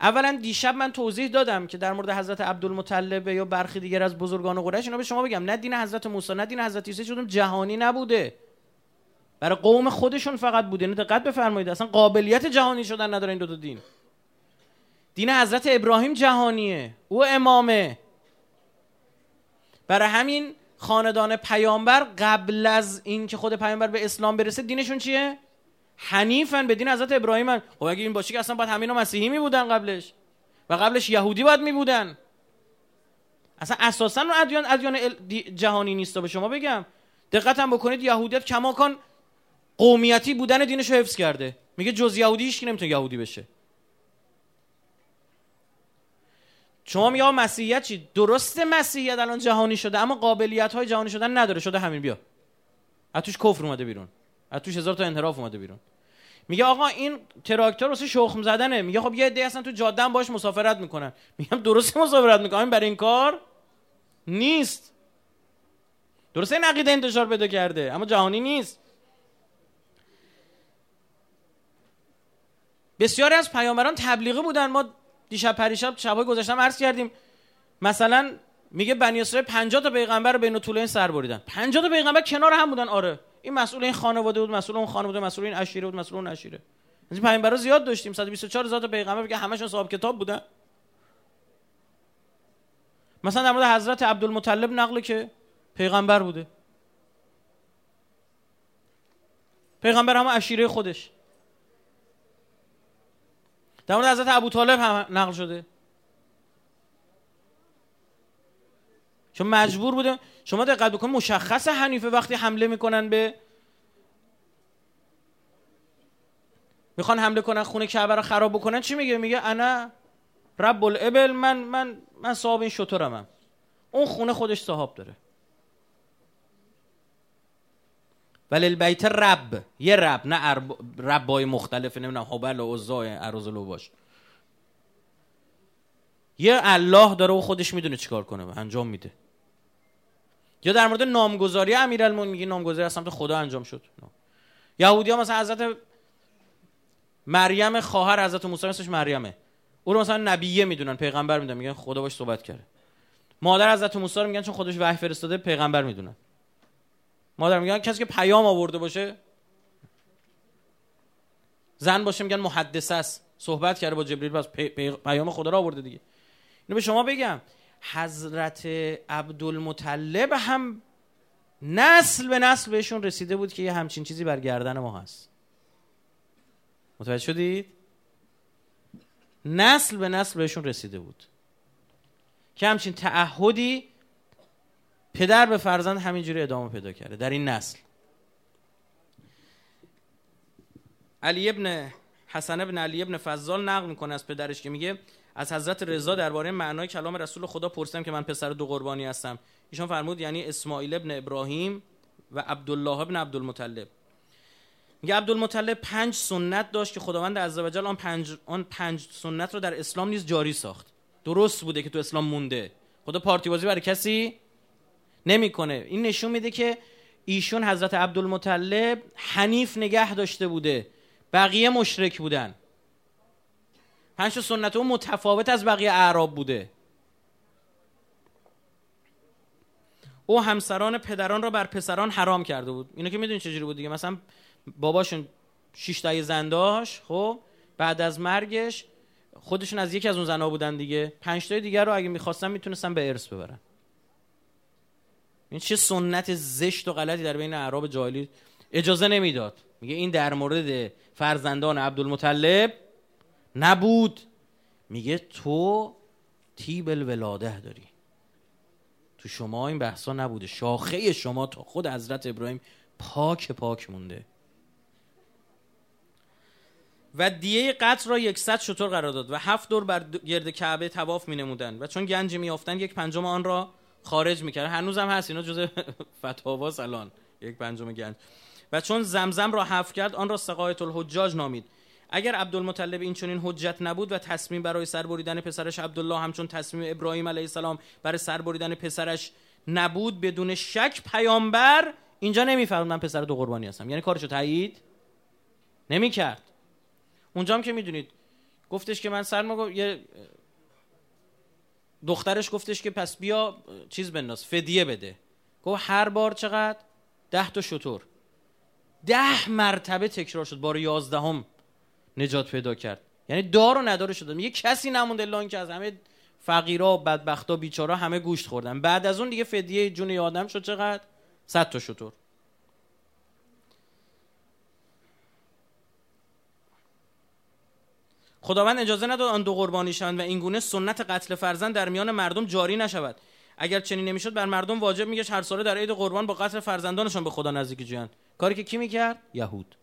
اولا دیشب من توضیح دادم که در مورد حضرت عبدالمطلب یا برخی دیگر از بزرگان قریش اینا به شما بگم نه دین حضرت موسی نه دین حضرت عیسی شدم جهانی نبوده. برای قوم خودشون فقط بوده. نه دقت بفرمایید اصلا قابلیت جهانی شدن نداره این دو تا دین. دین حضرت ابراهیم جهانیه او امامه. برای همین خاندان پیامبر قبل از اینکه خود پیامبر به اسلام برسه دینشون چیه؟ حنیفن به دین حضرت ابراهیم. خب اگه این باشه که اصلا باید همینا مسیحی می بودن قبلش. و قبلش یهودی باید می بودن اصلا اساسا ادیان ادیان جهانی نیست به شما بگم. دقت هم بکنید یهودیت کماکان قومیتی بودن دینش رو حفظ کرده. میگه جز یهودی هیچ نمی‌تونه یهودی بشه. شما میگه مسیحیت چی؟ درسته مسیحیت الان جهانی شده اما قابلیت های جهانی شدن نداره. شده همین بیا. از توش کفر اومده بیرون. از توش هزار تا انحراف اومده بیرون. میگه آقا این تراکتور واسه شخم زدنه. میگه خب یه عده اصلا تو جاده هم باش مسافرت می‌کنن. میگم درسته مسافرت می‌کنن برای این کار نیست. درسته این عقیده انتشار پیدا کرده اما جهانی نیست. بسیاری از پیامبران تبلیغی بودن. ما دیشب پریشب شبای گذاشتم عرض کردیم. مثلا میگه بنی اسرائیل 50 تا پیغمبر رو بین طولین سر بریدن. 50 تا پیغمبر کنار هم بودن. آره. این مسئول این خانواده بود مسئول اون خانواده مسئول این عشیره بود مسئول اون عشیره. این پیغمبرا زیاد داشتیم. 124 هزار تا پیغمبر که همشون صاحب کتاب بودن. مثلا در مورد حضرت عبدالمطلب نقل که پیغمبر بوده. پیغمبر هم عشیره خودش. در مورد حضرت ابو طالب هم نقل شده. چون مجبور بوده شما دقت بکن مشخص حنیفه وقتی حمله می‌کنن به می‌خوان حمله کنن خونه کعبه رو خراب بکنن چی میگه؟ میگه انا رب الابل من من من صاحب این شطورمم اون خونه خودش صاحب داره. ولی البیت رب. یه رب نه ربای مختلف نمی‌دونم حبل و عزای عروض لو باش یه الله داره و خودش می‌دونه چیکار کنه انجام میده. یا در مورد نامگذاری امیرالمومنین میگه نامگذاری از سمت خدا انجام شد. یهودی ها مثلا حضرت مریم خواهر حضرت موسی اسمش مریمه. او رو مثلا نبیه می‌دونن پیغمبر می‌دونن میگن خدا باش صحبت کرده. مادر حضرت موسی رو میگن چون خودش وحی فرستاده پیغمبر می‌دونن. مادر میگن کسی که پیام آورده باشه زن باشه میگن محدثه است. صحبت کرده با جبریل پس پیام خدا رو آورده دیگه. اینو به شما بگم. حضرت عبدالمطلب هم نسل به نسل بهشون رسیده بود که یه همچین چیزی بر گردن ما هست. متوجه شدید؟ نسل به نسل بهشون رسیده بود. که همچین تعهدی پدر به فرزند همینجوری ادامه پیدا کرده در این نسل. علی ابن حسن ابن علی ابن فضال نقل می‌کنه از پدرش که میگه از حضرت رضا درباره معنای کلام رسول خدا پرسیدم که من پسر دو قربانی هستم. ایشان فرمود یعنی اسماعیل ابن ابراهیم و عبدالله ابن عبدالمطلب. میگه عبدالمطلب پنج سنت داشت که خداوند عزوجل آن پنج آن پنج سنت رو در اسلام نیز جاری ساخت. درست بوده که تو اسلام مونده. خدا پارتی بازی برای کسی نمی‌کنه. این نشون میده که ایشون حضرت عبدالمطلب حنیف نگه داشته بوده. بقیه مشرک بودن. پنج سنت اون متفاوت از بقیه اعراب بوده. او همسران پدران را بر پسران حرام کرده بود. اینو که می‌دونی چجوری بود دیگه؟ مثلا باباشون شش تای زن داشت خب؟ بعد از مرگش خودشون از یکی از اون زنها بودن دیگه. پنج تای دیگر رو اگه می‌خواستن می‌تونستن به ارث ببرن. این چه سنت زشت و غلطی در بین اعراب جاهلی؟ اجازه نمی‌داد. میگه این در مورد فرزندان عبدالمطلب نبود. میگه تو تیب الولاده داری. تو شما این بحثا نبوده. شاخه شما تا خود حضرت ابراهیم پاک پاک مونده. و دیه قتل را یکصد شطور قرار داد و هفت دور بر گرد کعبه تواف می نمودن و چون گنج می یافتن یک پنجم آن را خارج می‌کرد هنوز هم هست اینا جز فتاواس الان یک پنجم گنج. و چون زمزم را حف کرد آن را سقایت الحجاج نامید. اگر عبدالمطلب این چنین حجت نبود و تصمیم برای سربریدن پسرش عبدالله همچون تصمیم ابراهیم علیه السلام برای سربریدن پسرش نبود بدون شک پیامبر اینجا نمیفرمود من پسر دو قربانی هستم. یعنی کارشو تایید نمی‌کرد. اونجا هم که می‌دونید گفتش که من سر یه دخترش گفتش که پس بیا چیز بنداز فدیه بده. گفت هر بار چقدر؟ ده تا شطور. ده مرتبه تکرار شد. بار یازدهم نجات پیدا کرد. یعنی دار و نداره شده. یه کسی نمونده الا که از همه فقیرا بدبختا بیچارا همه گوشت خوردن. بعد از اون دیگه فدیه جون آدم شد. چقدر؟ صد تا شطور. خداوند اجازه نداد آن دو قربانی شوند و این گونه سنت قتل فرزند در میان مردم جاری نشود. اگر چنین نمی‌شد بر مردم واجب میگشت. هر ساله در عید قربان با قتل فرزندانشان به خدا نزدیک جویند. کاری که کی می‌کرد؟ یهود.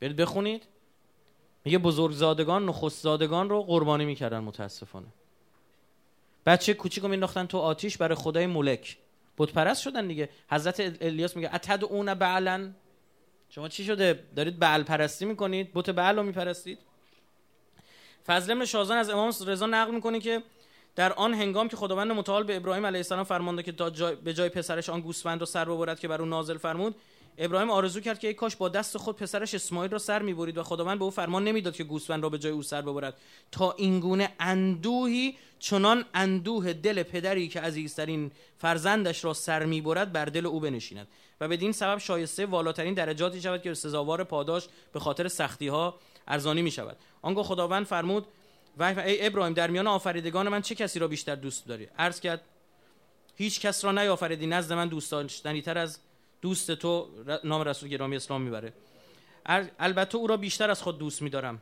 برید بخونید. میگه بزرگزادگان نخستزادگان رو قربانی می‌کردن متاسفانه. بچه کوچیکو مینداختن تو آتیش برای خدای ملک. بت پرست شدن دیگه. حضرت الیاس میگه اتد اون بعلا شما چی شده؟ دارید بعل پرستی می‌کنید؟ بت بعل رو میپرستید؟ فضل ابن شازان از امام رضا نقل می‌کنه که در آن هنگام که خداوند متعال به ابراهیم علیه السلام فرمانده که به جای پسرش آن گوسفند رو سر ببرد که بر او نازل فرمود ابراهیم آرزو کرد که ای کاش با دست خود پسرش اسماعیل را سر می‌برید و خداوند به او فرمان نمی‌داد که گوسفند را به جای او سر ببرد. تا اینگونه اندوهی چنان اندوه دل پدری که عزیزترین فرزندش را سر می‌برد بر دل او بنشیند. و بدین سبب شایسته والاترین درجاتی شود که سزاوار پاداش به خاطر سختی ها ارزانی می شود آنگاه خداوند فرمود و ای ابراهیم در میان آفریدگان من چه کسی را بیشتر دوست داری؟ عرض کرد هیچ کس را نیافریدی نزد من دوست داشتنی تر از دوست تو نام رسول گرامی اسلام می‌بره. البته او را بیشتر از خود دوست میدارم.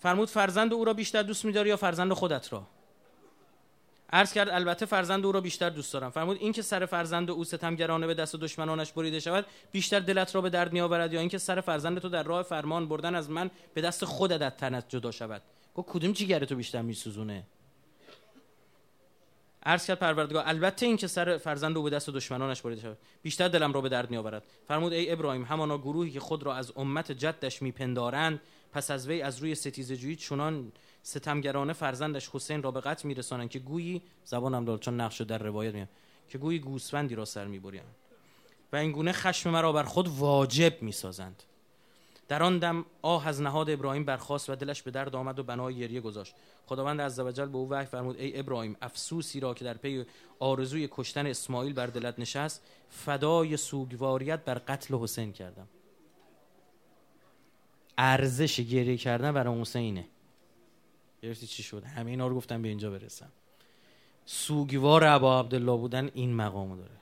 فرمود فرزند او را بیشتر دوست میداری یا فرزند خودت را؟ عرض کرد البته فرزند او را بیشتر دوست دارم. فرمود اینکه سر فرزند او ستمگرانه به دست دشمنانش بریده شود بیشتر دلت را به درد میآورد یا اینکه سر فرزند تو در راه فرمان بردن از من به دست خودت تنت جدا شود؟ گفت کدوم جیگر تو بیشتر میسوزونه؟ عرض کرد پروردگار البته این که سر فرزند او به دست دشمنانش بریده شود بیشتر دلم را به درد میآورد. فرمود ای ابراهیم همانا گروهی که خود را از امت جدش میپندارند پس از وی از روی ستیزجویی چنان ستمگرانه فرزندش حسین را به قتل میرسانند که گویی زبانم دار چون نقش در روایت میاد که گویی گوسفندی را سر می‌برند و این گونه خشم مرا بر خود واجب می‌سازند. در آن دم آه از نهاد ابراهیم برخاست و دلش به درد آمد و بنای گریه گذاشت. خداوند عزوجل به او وحی فرمود ای ابراهیم افسوسی را که در پی آرزوی کشتن اسماعیل بر دلت نشست فدای سوگواریت بر قتل حسین کردم. ارزش گریه کردن برای حسینه. گرفتی چی شد؟ همه اینا رو گفتم به اینجا برسم. سوگوار ابا عبدالله بودن این مقامو داره.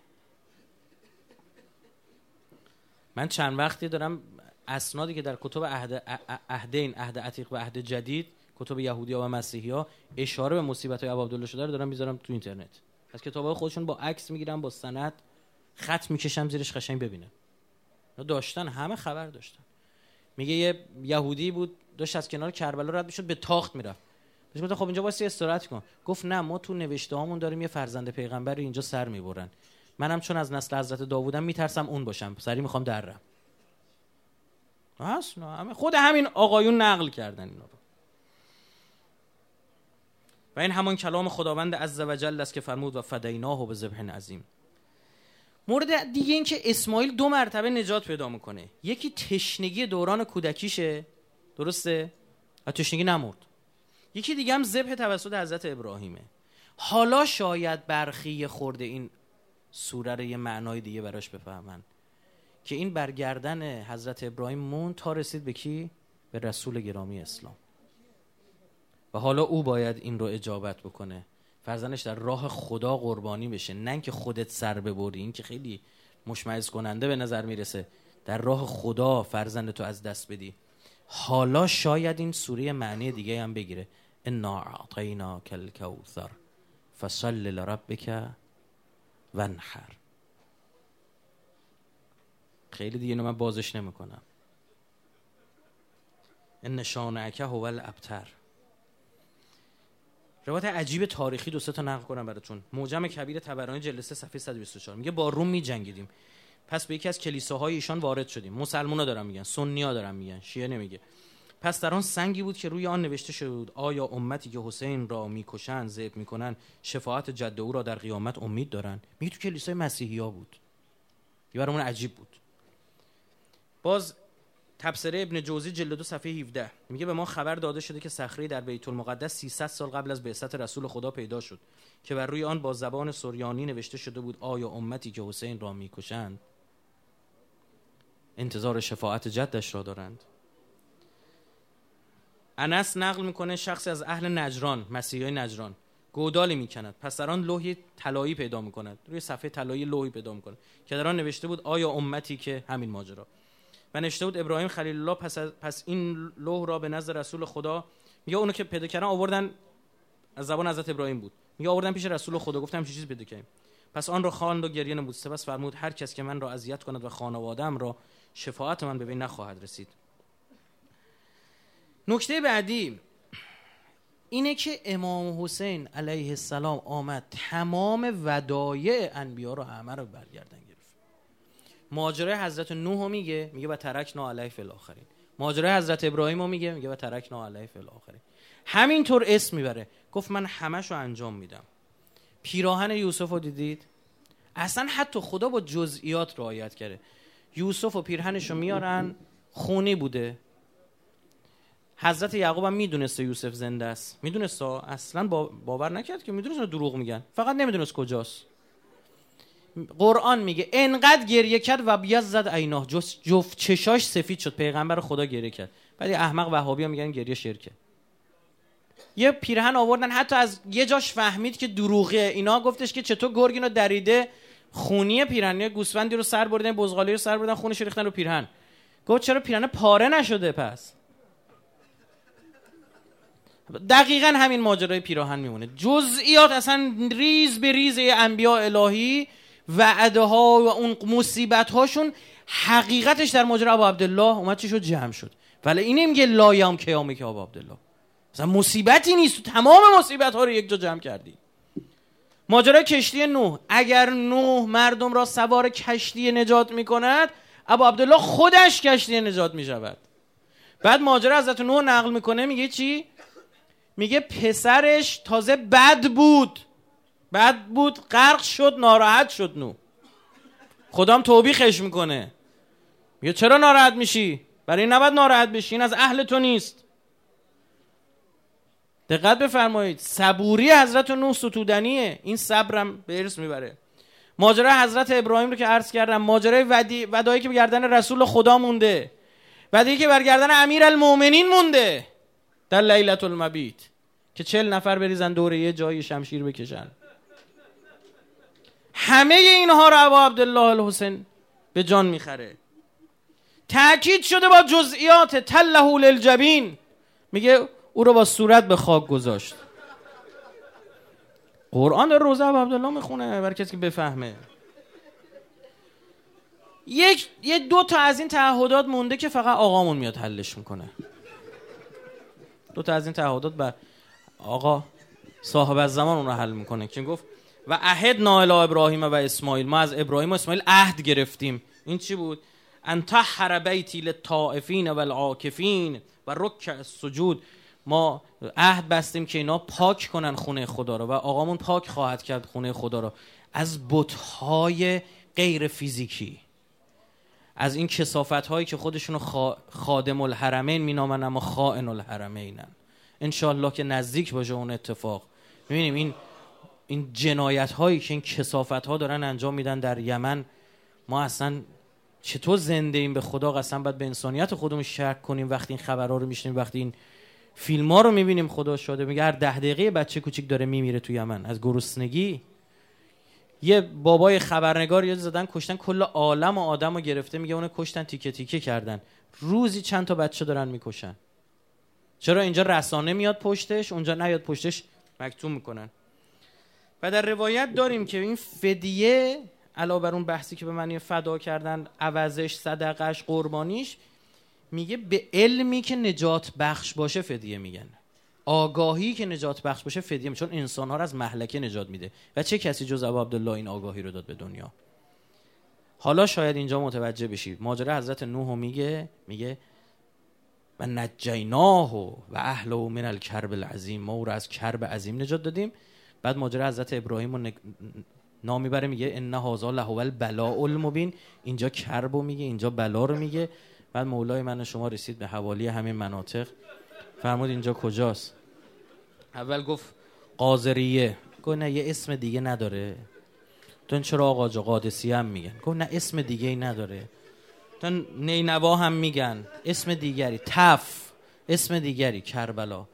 من چند وقتی دارم اسنادی که در کتب عهد عهدین عهد عتیق و عهد جدید کتب یهودی و مسیحی ها اشاره به مصیبت های عبدالله شده رو دارم می‌ذارم تو اینترنت. از کتاب خودشون با عکس می‌گیرم با سند خط می‌کشم زیرش قشنگ ببینم داشتن همه خبر داشتن. میگه یه یهودی بود داشت از کنار کربلا رد می‌شد به تاخت می‌رفت. بهش گفتم خب اینجا واسه استراحت کن. گفت نه ما تو نوشته هامون داریم یه فرزند پیغمبر اینجا سر می‌برن. منم چون از نسل حضرت داوودم میترسم اون باشم. سری می‌خوام درم هست همه خود همین آقایون نقل کردن اینا رو و این همان کلام خداوند عزوجل است که فرمود و فدیناه به ذبح عظیم. مورد دیگه این که اسماعیل دو مرتبه نجات پیدا می‌کنه. یکی تشنگی دوران کودکیشه. درسته؟ و تشنگی نمرد. یکی دیگه هم ذبح توسط حضرت ابراهیمه. حالا شاید برخی خورده این سوره رو یه معنای دیگه براش بفهمن. که این برگردن حضرت ابراهیم مون تا رسید به کی؟ به رسول گرامی اسلام. و حالا او باید این رو اجابت بکنه. فرزنش در راه خدا قربانی بشه. نه که خودت سر ببری. این که خیلی مشمعز کننده به نظر می‌رسه. در راه خدا فرزند تو از دست بدی. حالا شاید این سوره معنی دیگه هم بگیره. انا اعطیناک الکوثر فصل لربک ونحر خیلی دیگه اینو من بازش نمی‌کنم. ان شانعک هو الابتر. روایت عجیب تاریخی دو سه تا نقل کنم براتون. موجم کبیر تبرانی جلسه صفحه 124 میگه با روم میجنگیدیم. پس به یکی از کلیساهای ایشان وارد شدیم. مسلمونا دارن میگن سنیا دارن میگن شیعه نمیگه. پس در آن سنگی بود که روی آن نوشته شده بود آیا امتی که حسین را می‌کشند ذبح می‌کنن شفاعت جد او را در قیامت امید دارن میگه تو کلیسای مسیحی ها بود. یه برامون عجیب بود. باز تبصره ابن جوزی جلد دو صفحه 17 میگه به ما خبر داده شده که صخره در بیت المقدس 300 سال قبل از بعثت رسول خدا پیدا شد که بر روی آن با زبان سوریانی نوشته شده بود آیا امتی که حسین را می‌کشند انتظار شفاعت جدش را دارند. انس نقل می‌کنه شخصی از اهل نجران مسیحی نجران گودالی می‌کند. پس در آن لوحی طلایی پیدا می‌کند. روی صفحه طلایی لوحی پیدا می‌کنه که در آن نوشته بود آیا امتی که همین ماجرا. و نوشته بود ابراهیم خلیل الله پس, پس این لوح را به نزد رسول خدا میگه اونو که پیدا کردن آوردن از زبان حضرت ابراهیم بود. میگه آوردن پیش رسول خدا گفتم چه چیز پیدا کردیم. پس آن را خواند و گریه نمود. سپس فرمود هر کس که من را اذیت کند و خانواده‌ام را شفاعت من به نخواهد رسید. نکته بعدی اینه که امام حسین علیه السلام آمد. تمام ودایع انبیا رو همه رو برگردن ماجرای حضرت نوح میگه میگه و ترکنا علیه فی الاخرین. ماجرای حضرت ابراهیم میگه میگه و ترکنا علیه فی الاخرین. همینطور اسم می‌بره. گفت من همش انجام میدم. پیراهن یوسف رو دیدید؟ اصلا حتی خدا با جزئیات رعایت کرده. یوسف و پیرهنش رو میارن خونی بوده. حضرت یعقوب هم می‌دونسته یوسف زنده است. می‌دونسته اصلا باور نکرد که می‌دونست دروغ میگن. فقط نمی‌دونست کجاست. قرآن میگه انقدر گریه کرد و بیاد زد عیناه. جفت چشاش سفید شد پیغمبر خدا گریه کرد. بعد احمق وهابی میگن گریه شرکه. یه پیرهن آوردن حتی از یه جاش فهمید که دروغه اینا گفتش که چطور گرگ دریده؟ خونی پیرهن گوسفندی رو سر بردن بزغالی رو سر بردن خونش ریختن رو پیرهن. گفت چرا پیرهن پاره نشده پس؟ دقیقا همین ماجرای پیراهن میمونه. جزئیات اصلا ریز به ریز انبیاء الهی وعده ها و اون مصیبت هاشون حقیقتش در ماجرا ابو عبدالله اومد چی شد؟ جمع شد. ولی این نمیگه لایام کیامه که ابو عبدالله. مثلا مصیبتی نیست. تمام مصیبت ها رو یک جا جمع کردی. ماجرای کشتی نوح. اگر نوح مردم را سوار کشتی نجات می‌کند ابو عبدالله خودش کشتی نجات می‌شود. بعد ماجرا حضرت نوح نقل می‌کنه میگه چی؟ میگه پسرش تازه بد بود. بد بود غرق شد ناراحت شد نو. خدام توبیخش می‌کنه. میگه چرا ناراحت میشی؟ برای نباید ناراحت بشی این از اهل تو نیست. دقت بفرمایید صبوری حضرت نوح ستودنیه. این صبرم به ارث می‌بره. ماجرای حضرت ابراهیم رو که عرض کردم ماجرای ودی ودایی که به گردن رسول خدا مونده. ودایی که بر گردن امیر المؤمنین مونده. در لیلت المبیت. که چل نفر بریزن دوره یه جایی شمشیر بکشن. همه اینها رو ابا عبدالله الحسین به جان می‌خره. تأکید شده با جزئیات تله للجبین. میگه او رو با صورت به خاک گذاشت. قرآن در روزه ابا عبدالله می‌خونه برای کسی که بفهمه. یک یه دو تا از این تعهدات مونده که فقط آقامون میاد حلش می‌کنه. دو تا از این تعهدات به آقا صاحب از زمان اون رو حل می‌کنه. که گفت؟ و عهد نایل ابراهیم و اسماعیل. ما از ابراهیم و اسماعیل عهد گرفتیم. این چی بود؟ ان تحر بیتی للطائفین و العاکفین و رکع السجود. ما عهد بستیم که اینا پاک کنن خونه خدا رو و آقامون پاک خواهد کرد خونه خدا رو. از بتهای غیر فیزیکی. از این کسافت هایی که خودشونو خادم الحرمین مینامن اما خائن الحرمینن انشالله که نزدیک باشه اون اتفاق. می‌بینیم این این جنایت هایی که این کسافت ها دارن انجام میدن در یمن ما اصلا چطور زنده ایم به خدا؟ قسم باید به انسانیت خودمون شک کنیم وقتی این خبرها رو میشنیم وقتی این فیلم ها رو می‌بینیم خدا شده میگه هر ده دقیقه بچه کوچیک داره میمیره تو یمن. از گرسنگی یه بابای خبرنگار یاد زدن کشتن کل عالم و آدم رو گرفته. میگه اونو کشتن تیکه تیکه کردن. روزی چند تا بچه دارن می‌کشن. چرا اینجا رسانه میاد پشتش اونجا نیاد پشتش مکتوم می‌کنن. و در روایت داریم که این فدیه علاوه بر اون بحثی که به معنی فدا کردن عوضش صدقش قربانیش میگه به علمی که نجات بخش باشه فدیه میگن. آگاهی که نجات بخش باشه فدیه چون انسان ها رو از محلکه نجات میده. و چه کسی جز ابو عبدالله این آگاهی رو داد به دنیا؟ حالا شاید اینجا متوجه بشید. ماجرا حضرت نوح میگه میگه و نجیناه و اهل من الکرب العظیم. ما او رو از کرب عظیم نجات دادیم. بعد ماجرا حضرت ابراهیم رو نام می‌بره میگه ان هاذا له البلاء المبین اینجا کرب رو میگه اینجا بلا رو میگه. بعد مولای من شما رسید به حوالی همین مناطق. فرمود اینجا کجاست؟ اول گفت قاضریه گفت نه یه اسم دیگه نداره. تو چرا آقا جا قادسی هم میگن؟ گفت نه اسم دیگه ای نداره. تو نینوا هم میگن. اسم دیگری تف. اسم دیگری کربلا.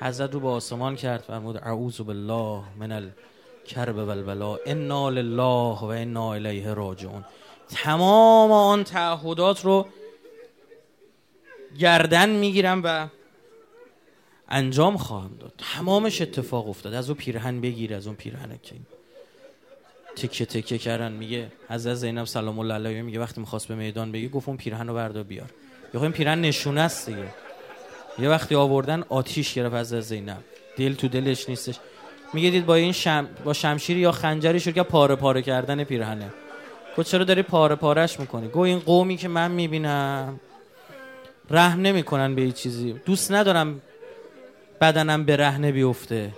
حضرت رو به آسمان کرد فرمود اعوذ بالله من الکرب والبلا انا لله و انا الیه راجعون. تمام آن تعهدات رو گردن می‌گیرم و انجام خواهم داد. تمامش اتفاق افتاد. از اون پیرهن بگیر از اون پیرهن که تکه تکه کردن. میگه از زینب سلام الله علیه میگه وقتی می‌خواست به میدان بگی گفت اون پیرهن رو بردار بیار. یا این پیرهن نشونه دیگه. یه وقتی آوردن آتیش گرفت از زینب دل تو دلش نیستش. میگه دید با این شم... با شمشیر یا خنجری شروع پاره پاره کردن پیرهنه. گفت چرا داری پاره پارش می‌کنی؟ گو این قومی که من می‌بینم رحم نمی‌کنن به این چیزی. دوست ندارم بدنم به رهنه بیفته.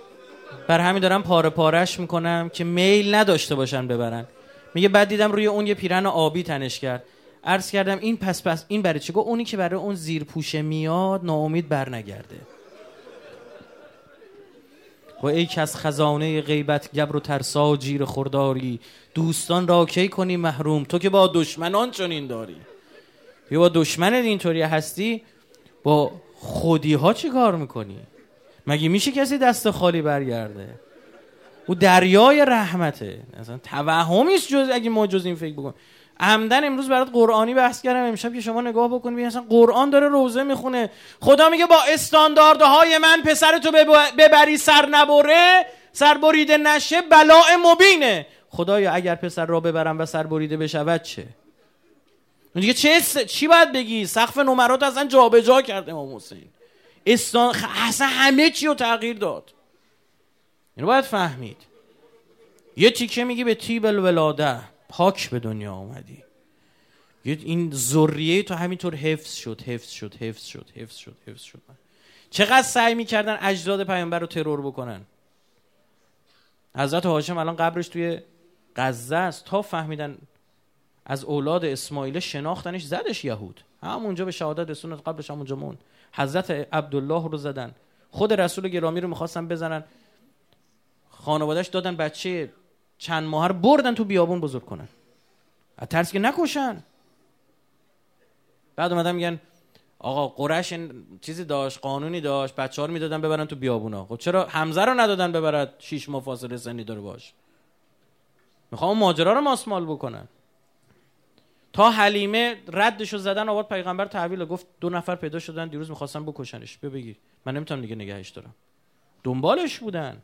بر همین دارم پاره پارش می‌کنم که میل نداشته باشن ببرن. میگه بعد دیدم روی اون یه پیرن آبی تنش کرد. عرض کردم این پس پس این برای چی؟ اونی که برای اون زیر پوشه میاد ناامید بر نگرده و ای کس خزانه غیبت گبر و ترسا جیر خورداری دوستان را کی کنی محروم؟ تو که با دشمنان چنین داری. یا با دشمن اینطوری هستی با خودی ها چی کار می‌کنی؟ مگه میشه کسی دست خالی برگرده؟ او دریای رحمته. اصلا توهمیست جز اگه ما جز این فکر بکنیم. عمدن امروز برات قرآنی بحث کردم. امشب که شما نگاه بکنید اصلا قرآن داره روزه می‌خونه. خدا میگه با استانداردهای من پسر تو ببری سر نبره سر بریده نشه بلاء مبینه. خدایا اگر پسر را ببرم و سر بریده بشود چه؟ دیگه چه چی باید بگی؟ سقف نمرات اصلا جابجا جا کرد امام حسین استان اصلا همه چی رو تغییر داد. اینو باید فهمید. یه تیکه میگی به تیب الولاده پاک به دنیا آمدی. این ذریه تو همینطور حفظ شد حفظ شد حفظ شد حفظ شد حفظ شد. چقدر سعی می‌کردن اجداد پیامبر رو ترور بکنن. حضرت هاشم الان قبرش توی غزه است. تا فهمیدن از اولاد اسماعیل شناختنش زدش یهود. همونجا به شهادت رسون قبلش همونجا مون حضرت عبدالله رو زدن. خود رسول گرامی رو می‌خواستن بزنن. خانوادهش دادن بچه چند ماه رو بردن تو بیابون بزرگ کنن. از ترس که نکشن. بعد اومدن میگن آقا قرش چیزی داشت قانونی داشت بچه ها رو می‌دادن ببرن تو بیابونا. خب چرا حمزه رو ندادن ببرد شیش ماه فاصله سنی داره باش؟ می‌خوام ماجرا رو ماسمال بکنن. تا حلیمه ردشو زدن آورد پیغمبر تحویل گفت دو نفر پیدا شدن دیروز می‌خواستن بکشنش. بگیر. من نمی‌تونم دیگه نگهش دارم. دنبالش بودن.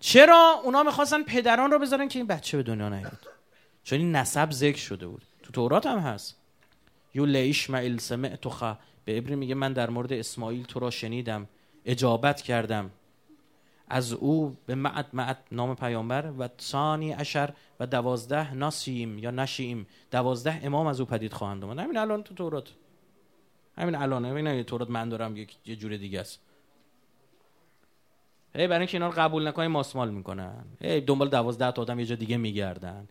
چرا اونا می‌خواستن پدران رو بذارن که این بچه به دنیا نیاد؟ چون این نسب ذکر شده بود. تو تورات هم هست. یو لیشمعیل سمعتخ به ابری میگه من در مورد اسماعیل تو را شنیدم. اجابت کردم. از او به معد معد نام پیامبر و ثانی اشر و دوازده ناسیم یا نشیم. دوازده امام از او پدید خواهند اومد همین الان تو تورات. همین الان همین تورات من دارم یه جور دیگه است. برای اینکه اینا رو قبول نکنی ماسمال می‌کنن. هی دنبال دوازده تا آدم یه جا دیگه میگردن.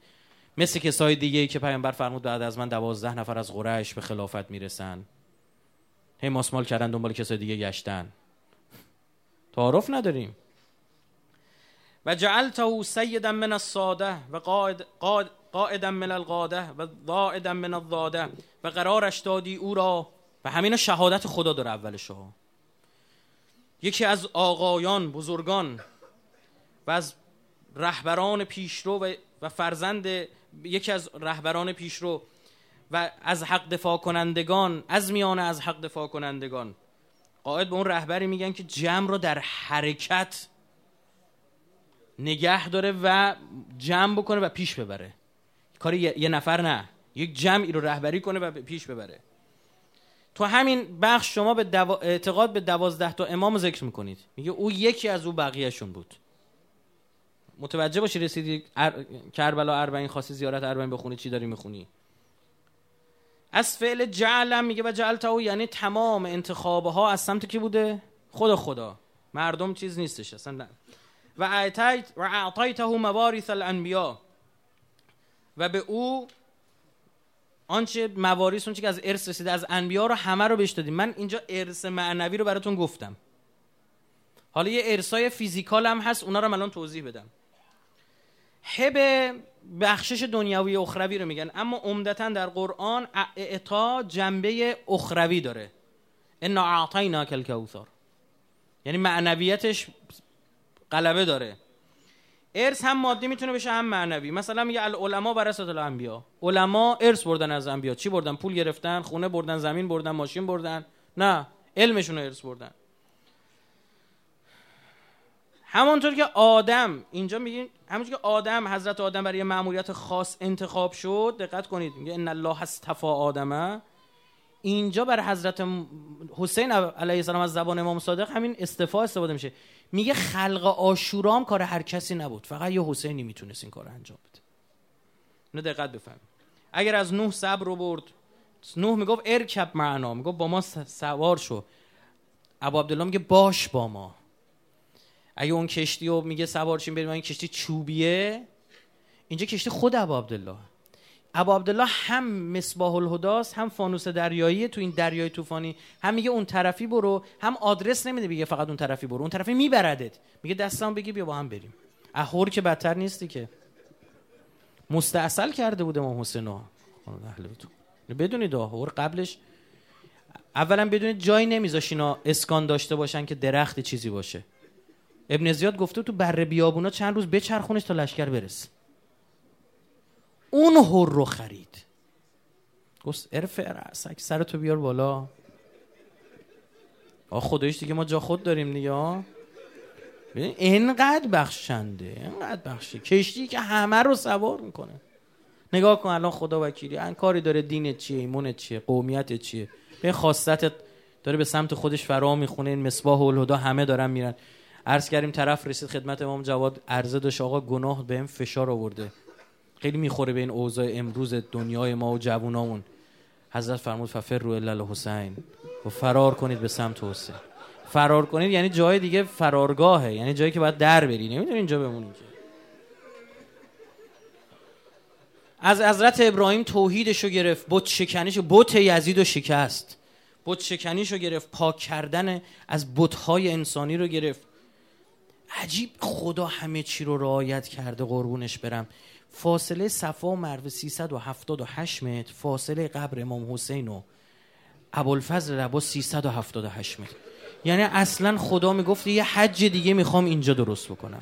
مثل کسای دیگه ای که پیامبر فرمود بعد از من دوازده نفر از قریش به خلافت می‌رسن. هی ماسمال کردن دنبال کسای دیگه گشتن. تعارف نداریم. و جعلته سیدا من الساده و قائد قائد قائدا من القاده و ضائدا من الضاده و قرارش دادی او را. و همین شهادت خدا داره اولش ها یکی از آقایان بزرگان و از رهبران پیشرو و فرزند یکی از رهبران پیشرو و از حق دفاع کنندگان از میان از حق دفاع کنندگان قائد به اون رهبری میگن که جمع رو در حرکت نگه داره و جمع بکنه و پیش ببره. کاری یه نفر نه. یک جمعی رو رهبری کنه و پیش ببره. تو همین بخش شما به اعتقاد به دوازده تا امام ذکر می‌کنید. میگه او یکی از او بقیهشون بود. متوجه باشی رسیدی کربلا اربعین خواستی زیارت اربعین بخونی چی داری می‌خونی؟ از فعل جعلم میگه و جعلته یعنی تمام انتخابه ها از سمت کی بوده؟ خدا خدا. مردم چیز نیستش اصلا نه. و اعطیت و اعطیته موارث الانبیا. و به او آنچه مواریث اون که از ارث رسیده از انبیا رو همه رو بهش دادیم. من اینجا ارث معنوی رو براتون گفتم. حالا یه ارثای فیزیکال هم هست اونا رو الان توضیح بدم. هب بخشش دنیاوی اخروی رو میگن اما عمدتا در قرآن اعطا جنبه اخروی داره. انا اعطینا کل یعنی معنویتش غلبه داره. ارث هم مادی می‌تونه بشه هم معنوی. مثلا میگه العلماء ورثه الانبیا. علما ارث بردن از انبیا. چی بردن؟ پول گرفتن خونه بردن زمین بردن ماشین بردن. نه علمشون ارث بردن. همونطور که آدم اینجا میگین همونطور که آدم حضرت آدم برای مأموریت خاص انتخاب شد دقت کنید. میگه ان الله استفا آدمه اینجا بر حضرت حسین علیه السلام از زبان امام صادق همین استفا استفاده میشه. میگه خلق آشورام کار هر کسی نبود. فقط یه حسینی می‌تونست این کار انجام بده. اینو دقت بفهم اگر از نوح صبر رو برد نوح می‌گفت ارکب معنا. می‌گفت با ما سوار شو. ابو عبدالله میگه باش با ما. اگه اون کشتی رو میگه سوار شیم بریم این کشتی چوبیه؟ اینجا کشتی خود ابو عبدالله. ابو عبدالله هم مصباح الهداست هم فانوس دریایی تو این دریای طوفانی هم میگه اون طرفی برو هم آدرس نمیده میگه فقط اون طرفی برو اون طرفی میبردت. میگه دستم بگی بیا با هم بریم. اهور که بدتر نیستی که. مستاصل کرده بود امام حسین بدونید اهور قبلش اولا بدونید جایی نمیذاش اینا اسکان داشته باشن که درخت چیزی باشه. ابن زیاد گفته تو بره بیابونا چند روز بچرخونش تا لشکر برسه. اون هر رو خرید. گفت ارفع سک سر تو بیار بالا. آ خدایش دیگه ما جا خود داریم دیگه اینقدر بخشنده اینقدر بخشه کشتی که همه رو سوار می‌کنه. نگاه کن الان خدا وکیلی ان کاری داره دینت چیه ایمونت چیه قومیت چیه. به خاصتت داره به سمت خودش فرا می‌خونه این مصباح و الهدا همه دارن میرن. عرض کردیم طرف رسید خدمت امام جواد عرضه داشت آقا گناه بهم فشار آورده. خیلی می‌خوره به این اوضاع امروز دنیای ما و جوونامون. حضرت فرمود ففر رو الله حسین و فرار کنید به سمت حسین. فرار کنید یعنی جای دیگه فرارگاهه یعنی جایی که باید در بری نمی‌دونی اینجا بمونی که. از حضرت ابراهیم توحیدش رو گرفت بت شکنیش بت یزید رو شکست. بت شکنیش رو گرفت پاک کردن از های انسانی رو گرفت. عجیب خدا همه چی رو رعایت کرده قربونش برم. فاصله صفا و مروه 378 متر فاصله قبر امام حسین و ابوالفضل ربا 378 متر. یعنی اصلا خدا می‌گفت یه حج دیگه می‌خوام اینجا درست بکنم.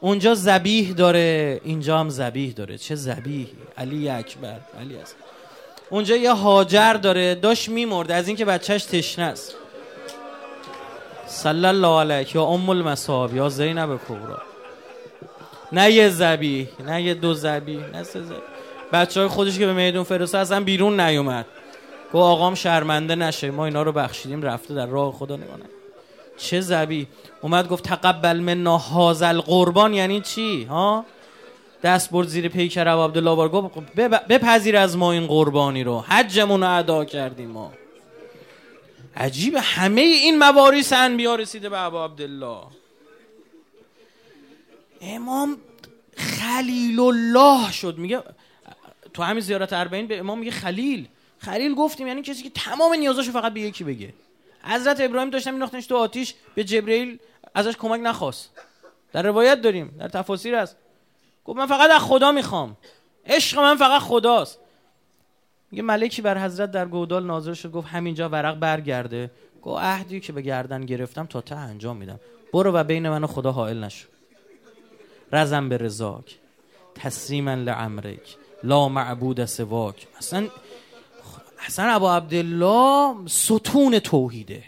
اونجا زبیح داره اینجا هم زبیح داره. چه زبیح علی اکبر علی است اونجا یه هاجر داره داشت میمرد. از اینکه بچهش تشنه است. صلی الله علیک یا ام المصاب یا زینب کبرا. نه یه زبی نه یه دو زبی نه سه زبی. بچه های خودش که به میدون فرسته اصلا بیرون نیومد. گو آقام شرمنده نشه ما اینا رو بخشیدیم رفته در راه خدا نگانه چه زبی؟ اومد گفت تقبل منا هازل قربان یعنی چی؟ ها؟ دست برد زیر پیکر ابو عبدالله بار گفت بپذیر از ما این قربانی رو. حجمون رو ادا کردیم ما. عجیب همه این مواریس انبیا رسیده به ابو عبدالله. امام خلیل الله شد. میگه تو همین زیارت اربعین به امام میگه خلیل. خلیل گفتیم یعنی کسی که تمام نیازاشو فقط به یکی بگه. حضرت ابراهیم داشتن مینداختنش تو آتیش به جبرئیل ازش کمک نخواست. در روایت داریم در تفاسیر هست. گفت من فقط از خدا می‌خوام. عشق من فقط خداست. میگه ملکی بر حضرت در گودال ناظر شد گفت همینجا ورق برگرده. گفت عهدی که به گردن گرفتم تا ته انجام میدم. برو و بین من و خدا حائل نشو. رزم به رزاک. تسلیما لعمرک. لا معبود سواک. اصلا اصلا ابو عبدالله ستون توحیده.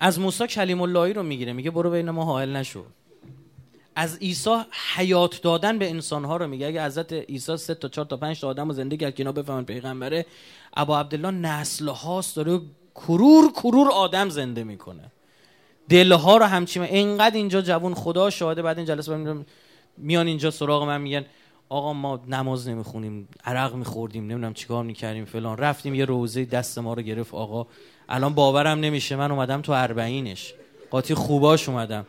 از موسی کلیم اللهی رو می‌گیره. میگه برو بین ما حائل نشو. از عیسی حیات دادن به انسانها رو میگه. اگه حضرت عیسی سه تا چهار تا پنج تا آدم رو زنده کرد که اینا بفهمن پیغمبره ابا عبدالله نسل هاست داره کرور کرور آدم زنده می‌کنه. دلها رو همچین اینقدر اینجا جوون خدا شاهده بعد این جلسه میان اینجا سراغ من میگن آقا ما نماز نمی‌خونیم عرق میخوردیم نمی‌دونم چیکار می‌کردیم فلان. رفتیم یه روزه دست ما رو گرفت آقا. الان باورم نمیشه من اومدم تو اربعینش. قاطی خوباش اومدم.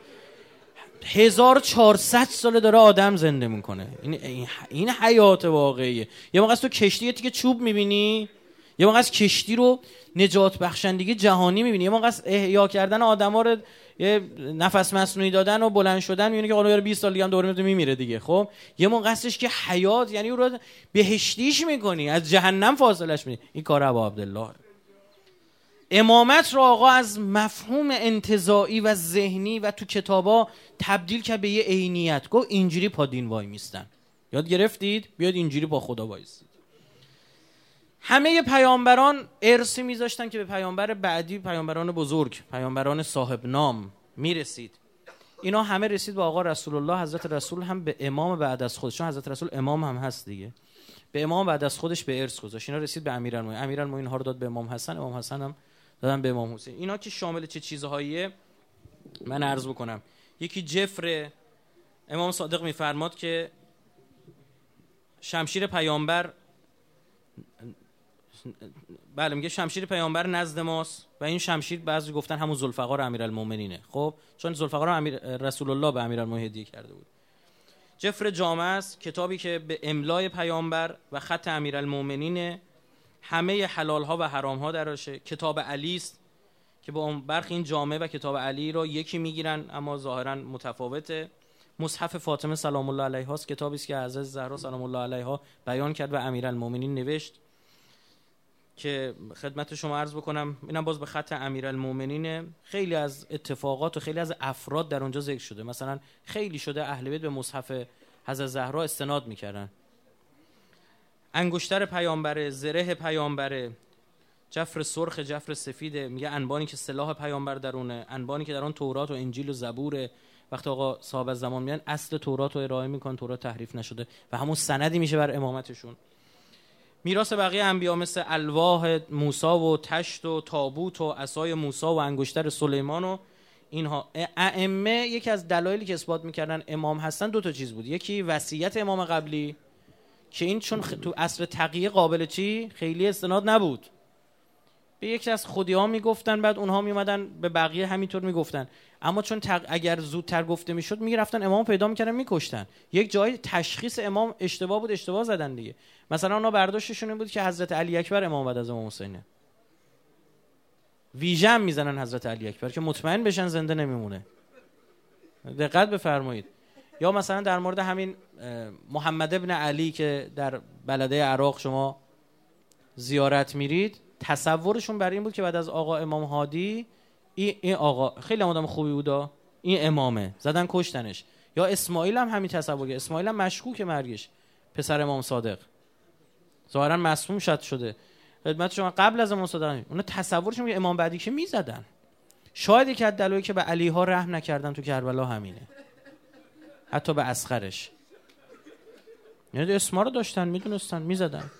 1400 ساله داره آدم زنده می‌کنه. این این حیات واقعیه. یه موقع تو کشتی یه تیکه چوب می‌بینی؟ یه موقع از کشتی رو نجات بخشندگی جهانی می‌بینی. یه موقع از احیا کردن آدما رو یه نفس مصنوعی دادن و بلند شدن می‌بینی که حالا 20 سال دیگه هم دوره میمیره دیگه. خب؟ یه موقع هستش که حیات یعنی او رو بهشتیش می‌کنی از جهنم فاصلش میدی این کار ابو عبدالله. امامت رو آقا از مفهوم انتظاعی و ذهنی و تو کتابا تبدیل کرد به یه عینیت. گفت اینجوری پا دین وای میستن. یاد گرفتید؟ بیاد اینجوری با خدا وایسید. همه پیامبران ارسی میذاشتن که به پیامبر بعدی پیامبران بزرگ پیامبران صاحب نام می‌رسید. اینا همه رسید به آقا رسول الله حضرت رسول هم به امام بعد از خودش. چون حضرت رسول امام هم هست دیگه. به امام بعد از خودش به ارث گذاشت. اینا رسید به امیرالمومنین. امیرالمومنین ها رو داد به امام حسن. امام حسن هم دادن به امام حسین. اینا که شامل چه چیزهاییه؟ من عرض بکنم. یکی جفر امام صادق میفرماد که شمشیر پیامبر بله میگه شمشیر پیامبر نزد ماست و این شمشیر بعضی گفتن همون ذوالفقار امیرالمومنینه. خب چون ذوالفقار امیر رسول الله به امیرالمومنین هدیه کرده بود. جفر جامعه است کتابی که به املای پیامبر و خط امیرالمومنین همه حلال ها و حرام ها دراشه کتاب علی است که با برخی این جامعه و کتاب علی رو یکی می‌گیرن اما ظاهرا متفاوته. مصحف فاطمه سلام الله علیها است کتابی است که حضرت زهرا سلام الله علیها بیان کرد و امیرالمومنین نوشت. که خدمت شما عرض بکنم اینم باز به خط امیرالمومنین خیلی از اتفاقات و خیلی از افراد در اونجا ذکر شده. مثلا خیلی شده اهل بیت به مصحف حضرت زهرا استناد می‌کردن. انگشتر پیامبره زره پیامبره جفر سرخ جفر سفیده میگه انبانی که سلاح پیامبر درونه انبانی که در آن تورات و انجیل و زبوره وقتی آقا صاحب زمان میان اصل تورات رو ارائه میکن تورات تحریف نشده. و همون سندی میشه بر امامتشون. میراث بقیه انبیا مثل الواح موسی و تشت و تابوت و عصای موسی و انگشتر سلیمان و اینها. ائمه یکی از دلایلی که اثبات می‌کردن امام هستن دو تا چیز بود. یکی وصیت امام قبلی که این چون تو اصل تقیه قابل چی؟ خیلی استناد نبود. به یکی از خودی ها می‌گفتن بعد اونها میومدن به بقیه همینطور می‌گفتن. اما چون تق... اگر زودتر گفته می‌شد می‌رفتن امام پیدا می‌کردن میکشتن. یک جای تشخیص امام اشتباه بود اشتباه زدن دیگه. مثلا اونا برداشتشون این بود که حضرت علی اکبر امام بعد از امام حسینه ویژم می‌زنن حضرت علی اکبر که مطمئن بشن زنده نمیمونه. دقت بفرمایید. یا مثلا در مورد همین محمد ابن علی که در بلده عراق شما زیارت میرید. تصورشون برای این بود که بعد از آقا امام هادی این آقا خیلی آدم خوبی بودا. این امامه. زدن کشتنش. یا اسماعیل هم همین تصور اسماعیل هم مشکوک مرگش. پسر امام صادق. ظاهرا مسموم شد شده. خدمت شما قبل از امام صادق اونا تصورشون که امام بعدی که می‌زدن. شاید از دلایلی که به علی ها رحم نکردن تو کربلا همینه. حتی به اسخرش. یعنی اسما رو داشتن می‌دونستن می‌زدن.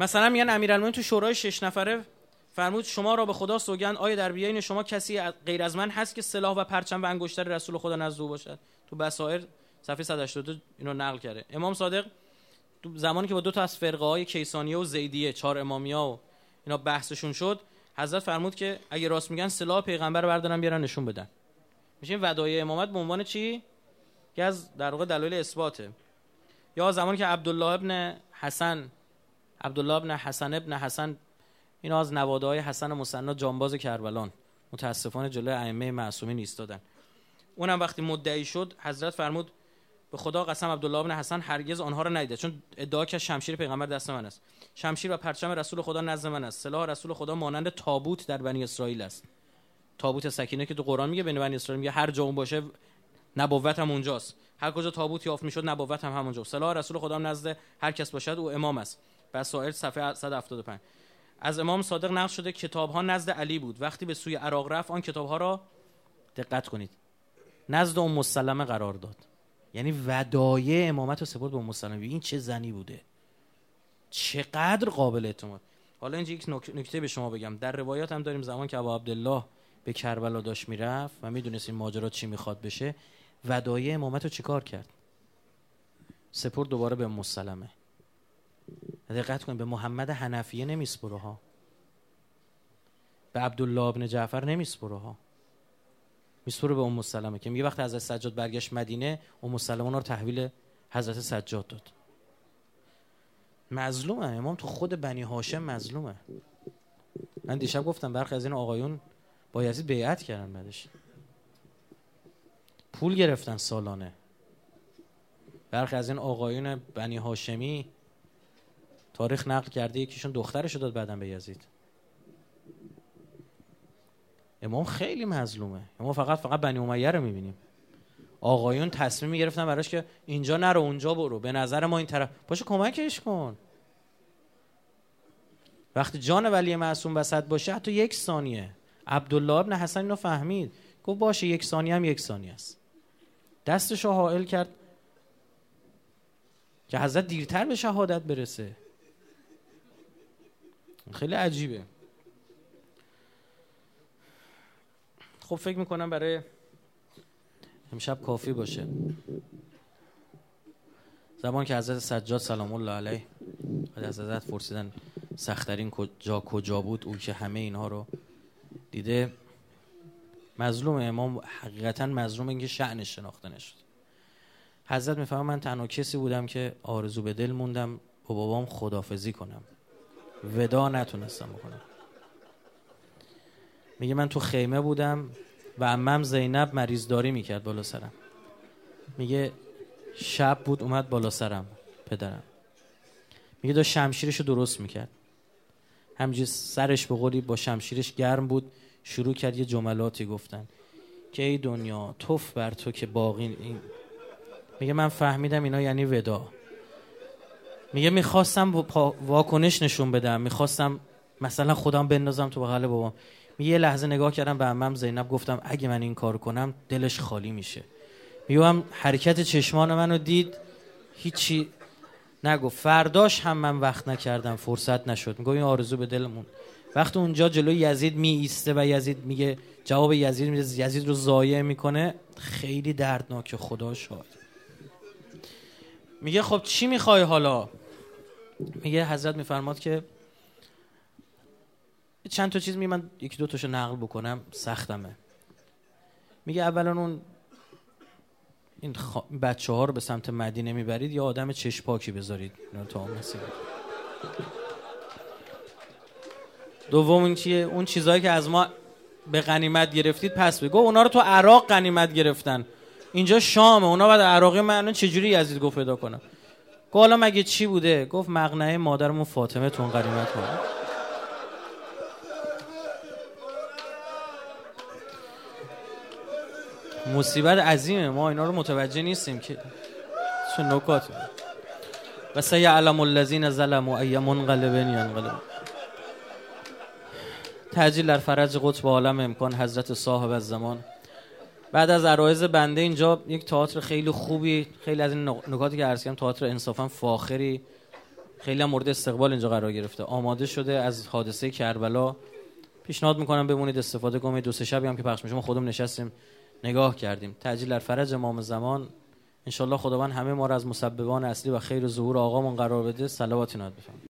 مثلا میگن امیرالمومنین تو شورای شش نفره فرمود شما را به خدا سوگند آیا در بیان شما کسی غیر از من هست که سلاح و پرچم و انگشتر رسول خدا نزد او باشد؟ تو بصائر صفحه 182 اینو نقل کرده. امام صادق تو زمانی که با دو تا از فرقه های کیسانیه و زیدیه چهار امامیا و اینا بحثشون شد حضرت فرمود که اگه راست میگن سلاح پیغمبر رو بردارن بیارن نشون بدن. میشه ودای امامت به عنوان چی؟ که از در واقع دلایل اثباته. یا زمانی که عبدالله ابن حسن عبدالله ابن حسن ابن حسن اینا از نواده های حسن مصنا جانباز کربلان. متاسفانه جلوی ائمه معصومین ایستادن اونم وقتی مدعی شد حضرت فرمود به خدا قسم عبدالله ابن حسن هرگز آنها را ندیده چون ادعا که شمشیر پیغمبر دست من است. شمشیر و پرچم رسول خدا نزد من است. سلاح رسول خدا مانند تابوت در بنی اسرائیل است. تابوت سکینه که تو قرآن میگه بین بنی اسرائیل میگه هر جا اون باشه نبوت هم اونجاست. هر کجا تابوت یافت می‌شد نبوت هم همونجا. سلاح رسول خدا هم نزد هر کس باشد او امام است. بسائر صفحه 175 از امام صادق نقل شده کتاب ها نزد علی بود. وقتی به سوی عراق رفت آن کتاب ها را دقت کنید. نزد ام مسلمه قرار داد. یعنی ودایه امامت رو سپرد به ام مسلمه. این چه زنی بوده؟ چقدر قابل اعتماد. حالا اینجا یک نکته به شما بگم. در روایات هم داریم زمان که ابا عبدالله به کربلا داشت می‌رفت و می‌دونست این ماجرا چی می‌خواد بشه. ودایه امامت رو چیکار کرد؟ سپرد دوباره به مسلمه. دقت کنید به محمد حنفیه نمیسپره ها به عبدالله ابن جعفر نمیسپره ها میسپره به ام سلمه که میگه وقتی حضرت سجاد برگشت مدینه ام سلمه رو تحویل حضرت سجاد داد. مظلومه امام تو خود بنی هاشم مظلومه. من دیشب گفتم برخی از این آقایون با یزید بیعت کردن بعدش. پول گرفتن سالانه. برخی از این آقایون بنی هاشمی تاریخ نقل کرده یکیشون دخترش داد بعدا به یزید. امام خیلی مظلومه. امام فقط فقط بنی امیه رو می‌بینیم. آقایون تصمیم می‌گرفتن براش که اینجا نرو اونجا برو. به نظر ما این طرف باشه کمکش کن. وقتی جان ولی معصوم وسط باشه حتی یک ثانیه. عبدالله ابن حسن اینو فهمید. گفت باشه یک ثانیه هم یک ثانیه است. دستش رو حائل کرد که حضرت دیرتر به شهادت برسه. خیلی عجیبه. خب فکر می‌کنم برای امشب کافی باشه. زمان که حضرت سجاد سلام الله علیه حضرت پرسیدن سختترین کجا کجا بود او که همه اینها رو دیده. مظلوم امام حقیقتا مظلوم اینکه شعنش شناخته نشد. حضرت می‌فهمم من تنها کسی بودم که آرزو به دل موندم با بابام خدافزی کنم. ودا نتونستم بکنم. میگه من تو خیمه بودم و امم زینب مریضداری می‌کرد بالا سرم. میگه شب بود اومد بالا سرم پدرم. میگه داشت شمشیرش رو درست می‌کرد. همجی سرش به قولی با شمشیرش گرم بود شروع کرد یه جملاتی گفتن. که ای دنیا توف بر تو که باقی این. میگه من فهمیدم اینا یعنی ودا. میگه می‌خواستم واکنش نشون بدم. می‌خواستم مثلا خودم بندازم تو بغل بابام. میگه یه لحظه نگاه کردم به امم زینب گفتم اگه من این کار کنم دلش خالی میشه. میگه هم حرکت چشمان منو دید هیچی نگفت. فرداش هم من وقت نکردم فرصت نشد. میگه این آرزو به دلمون. وقتی اونجا جلوی یزید می ایسته و یزید میگه جواب یزید میده یزید رو ضایع می‌کنه. خیلی دردناکه خدا شاد. میگه خب چی می‌خوای حالا؟ میگه حضرت میفرماد که چند تا چیز می من یکی دو تاشو نقل بکنم سختمه. میگه اولا اون این خ... بچه ها رو به سمت مدینه می‌برید یا آدم چشم پاکی بذارید؟ تا دوم این چیه؟ اون چیزهایی که از ما به غنیمت گرفتید پس بگو. اونا رو تو عراق غنیمت گرفتن. اینجا شامه. اونا بعد عراقی من چجوری یزید گفت پیدا کنم؟ گفت حالا مگه چی بوده؟ گفت مقنعه مادرمون فاطمه تون غنیمت کنه مصیبت عظیمه. ما اینا رو متوجه نیستیم که چه نکات و سیعلم الذین ظلموا ای منقلب ینقلب. تجلیل در فرج قطب عالم امکان حضرت صاحب از زمان بعد از عرایز بنده اینجا یک تئاتر خیلی خوبی خیلی از این نکاتی که عرض کردم تئاتر انصافا فاخری خیلی هم مورد استقبال اینجا قرار گرفته. آماده شده از حادثه کربلا. پیشنهاد می‌کنم بمونید استفاده کنید. دو سه شبی هم که پخش میشه. ما خودم نشستیم نگاه کردیم. تجلیل در فرج امام زمان. انشالله خداوند همه ما را از مسببان اصلی و خیر ظهور آقامون قرار بده. صلوات ناد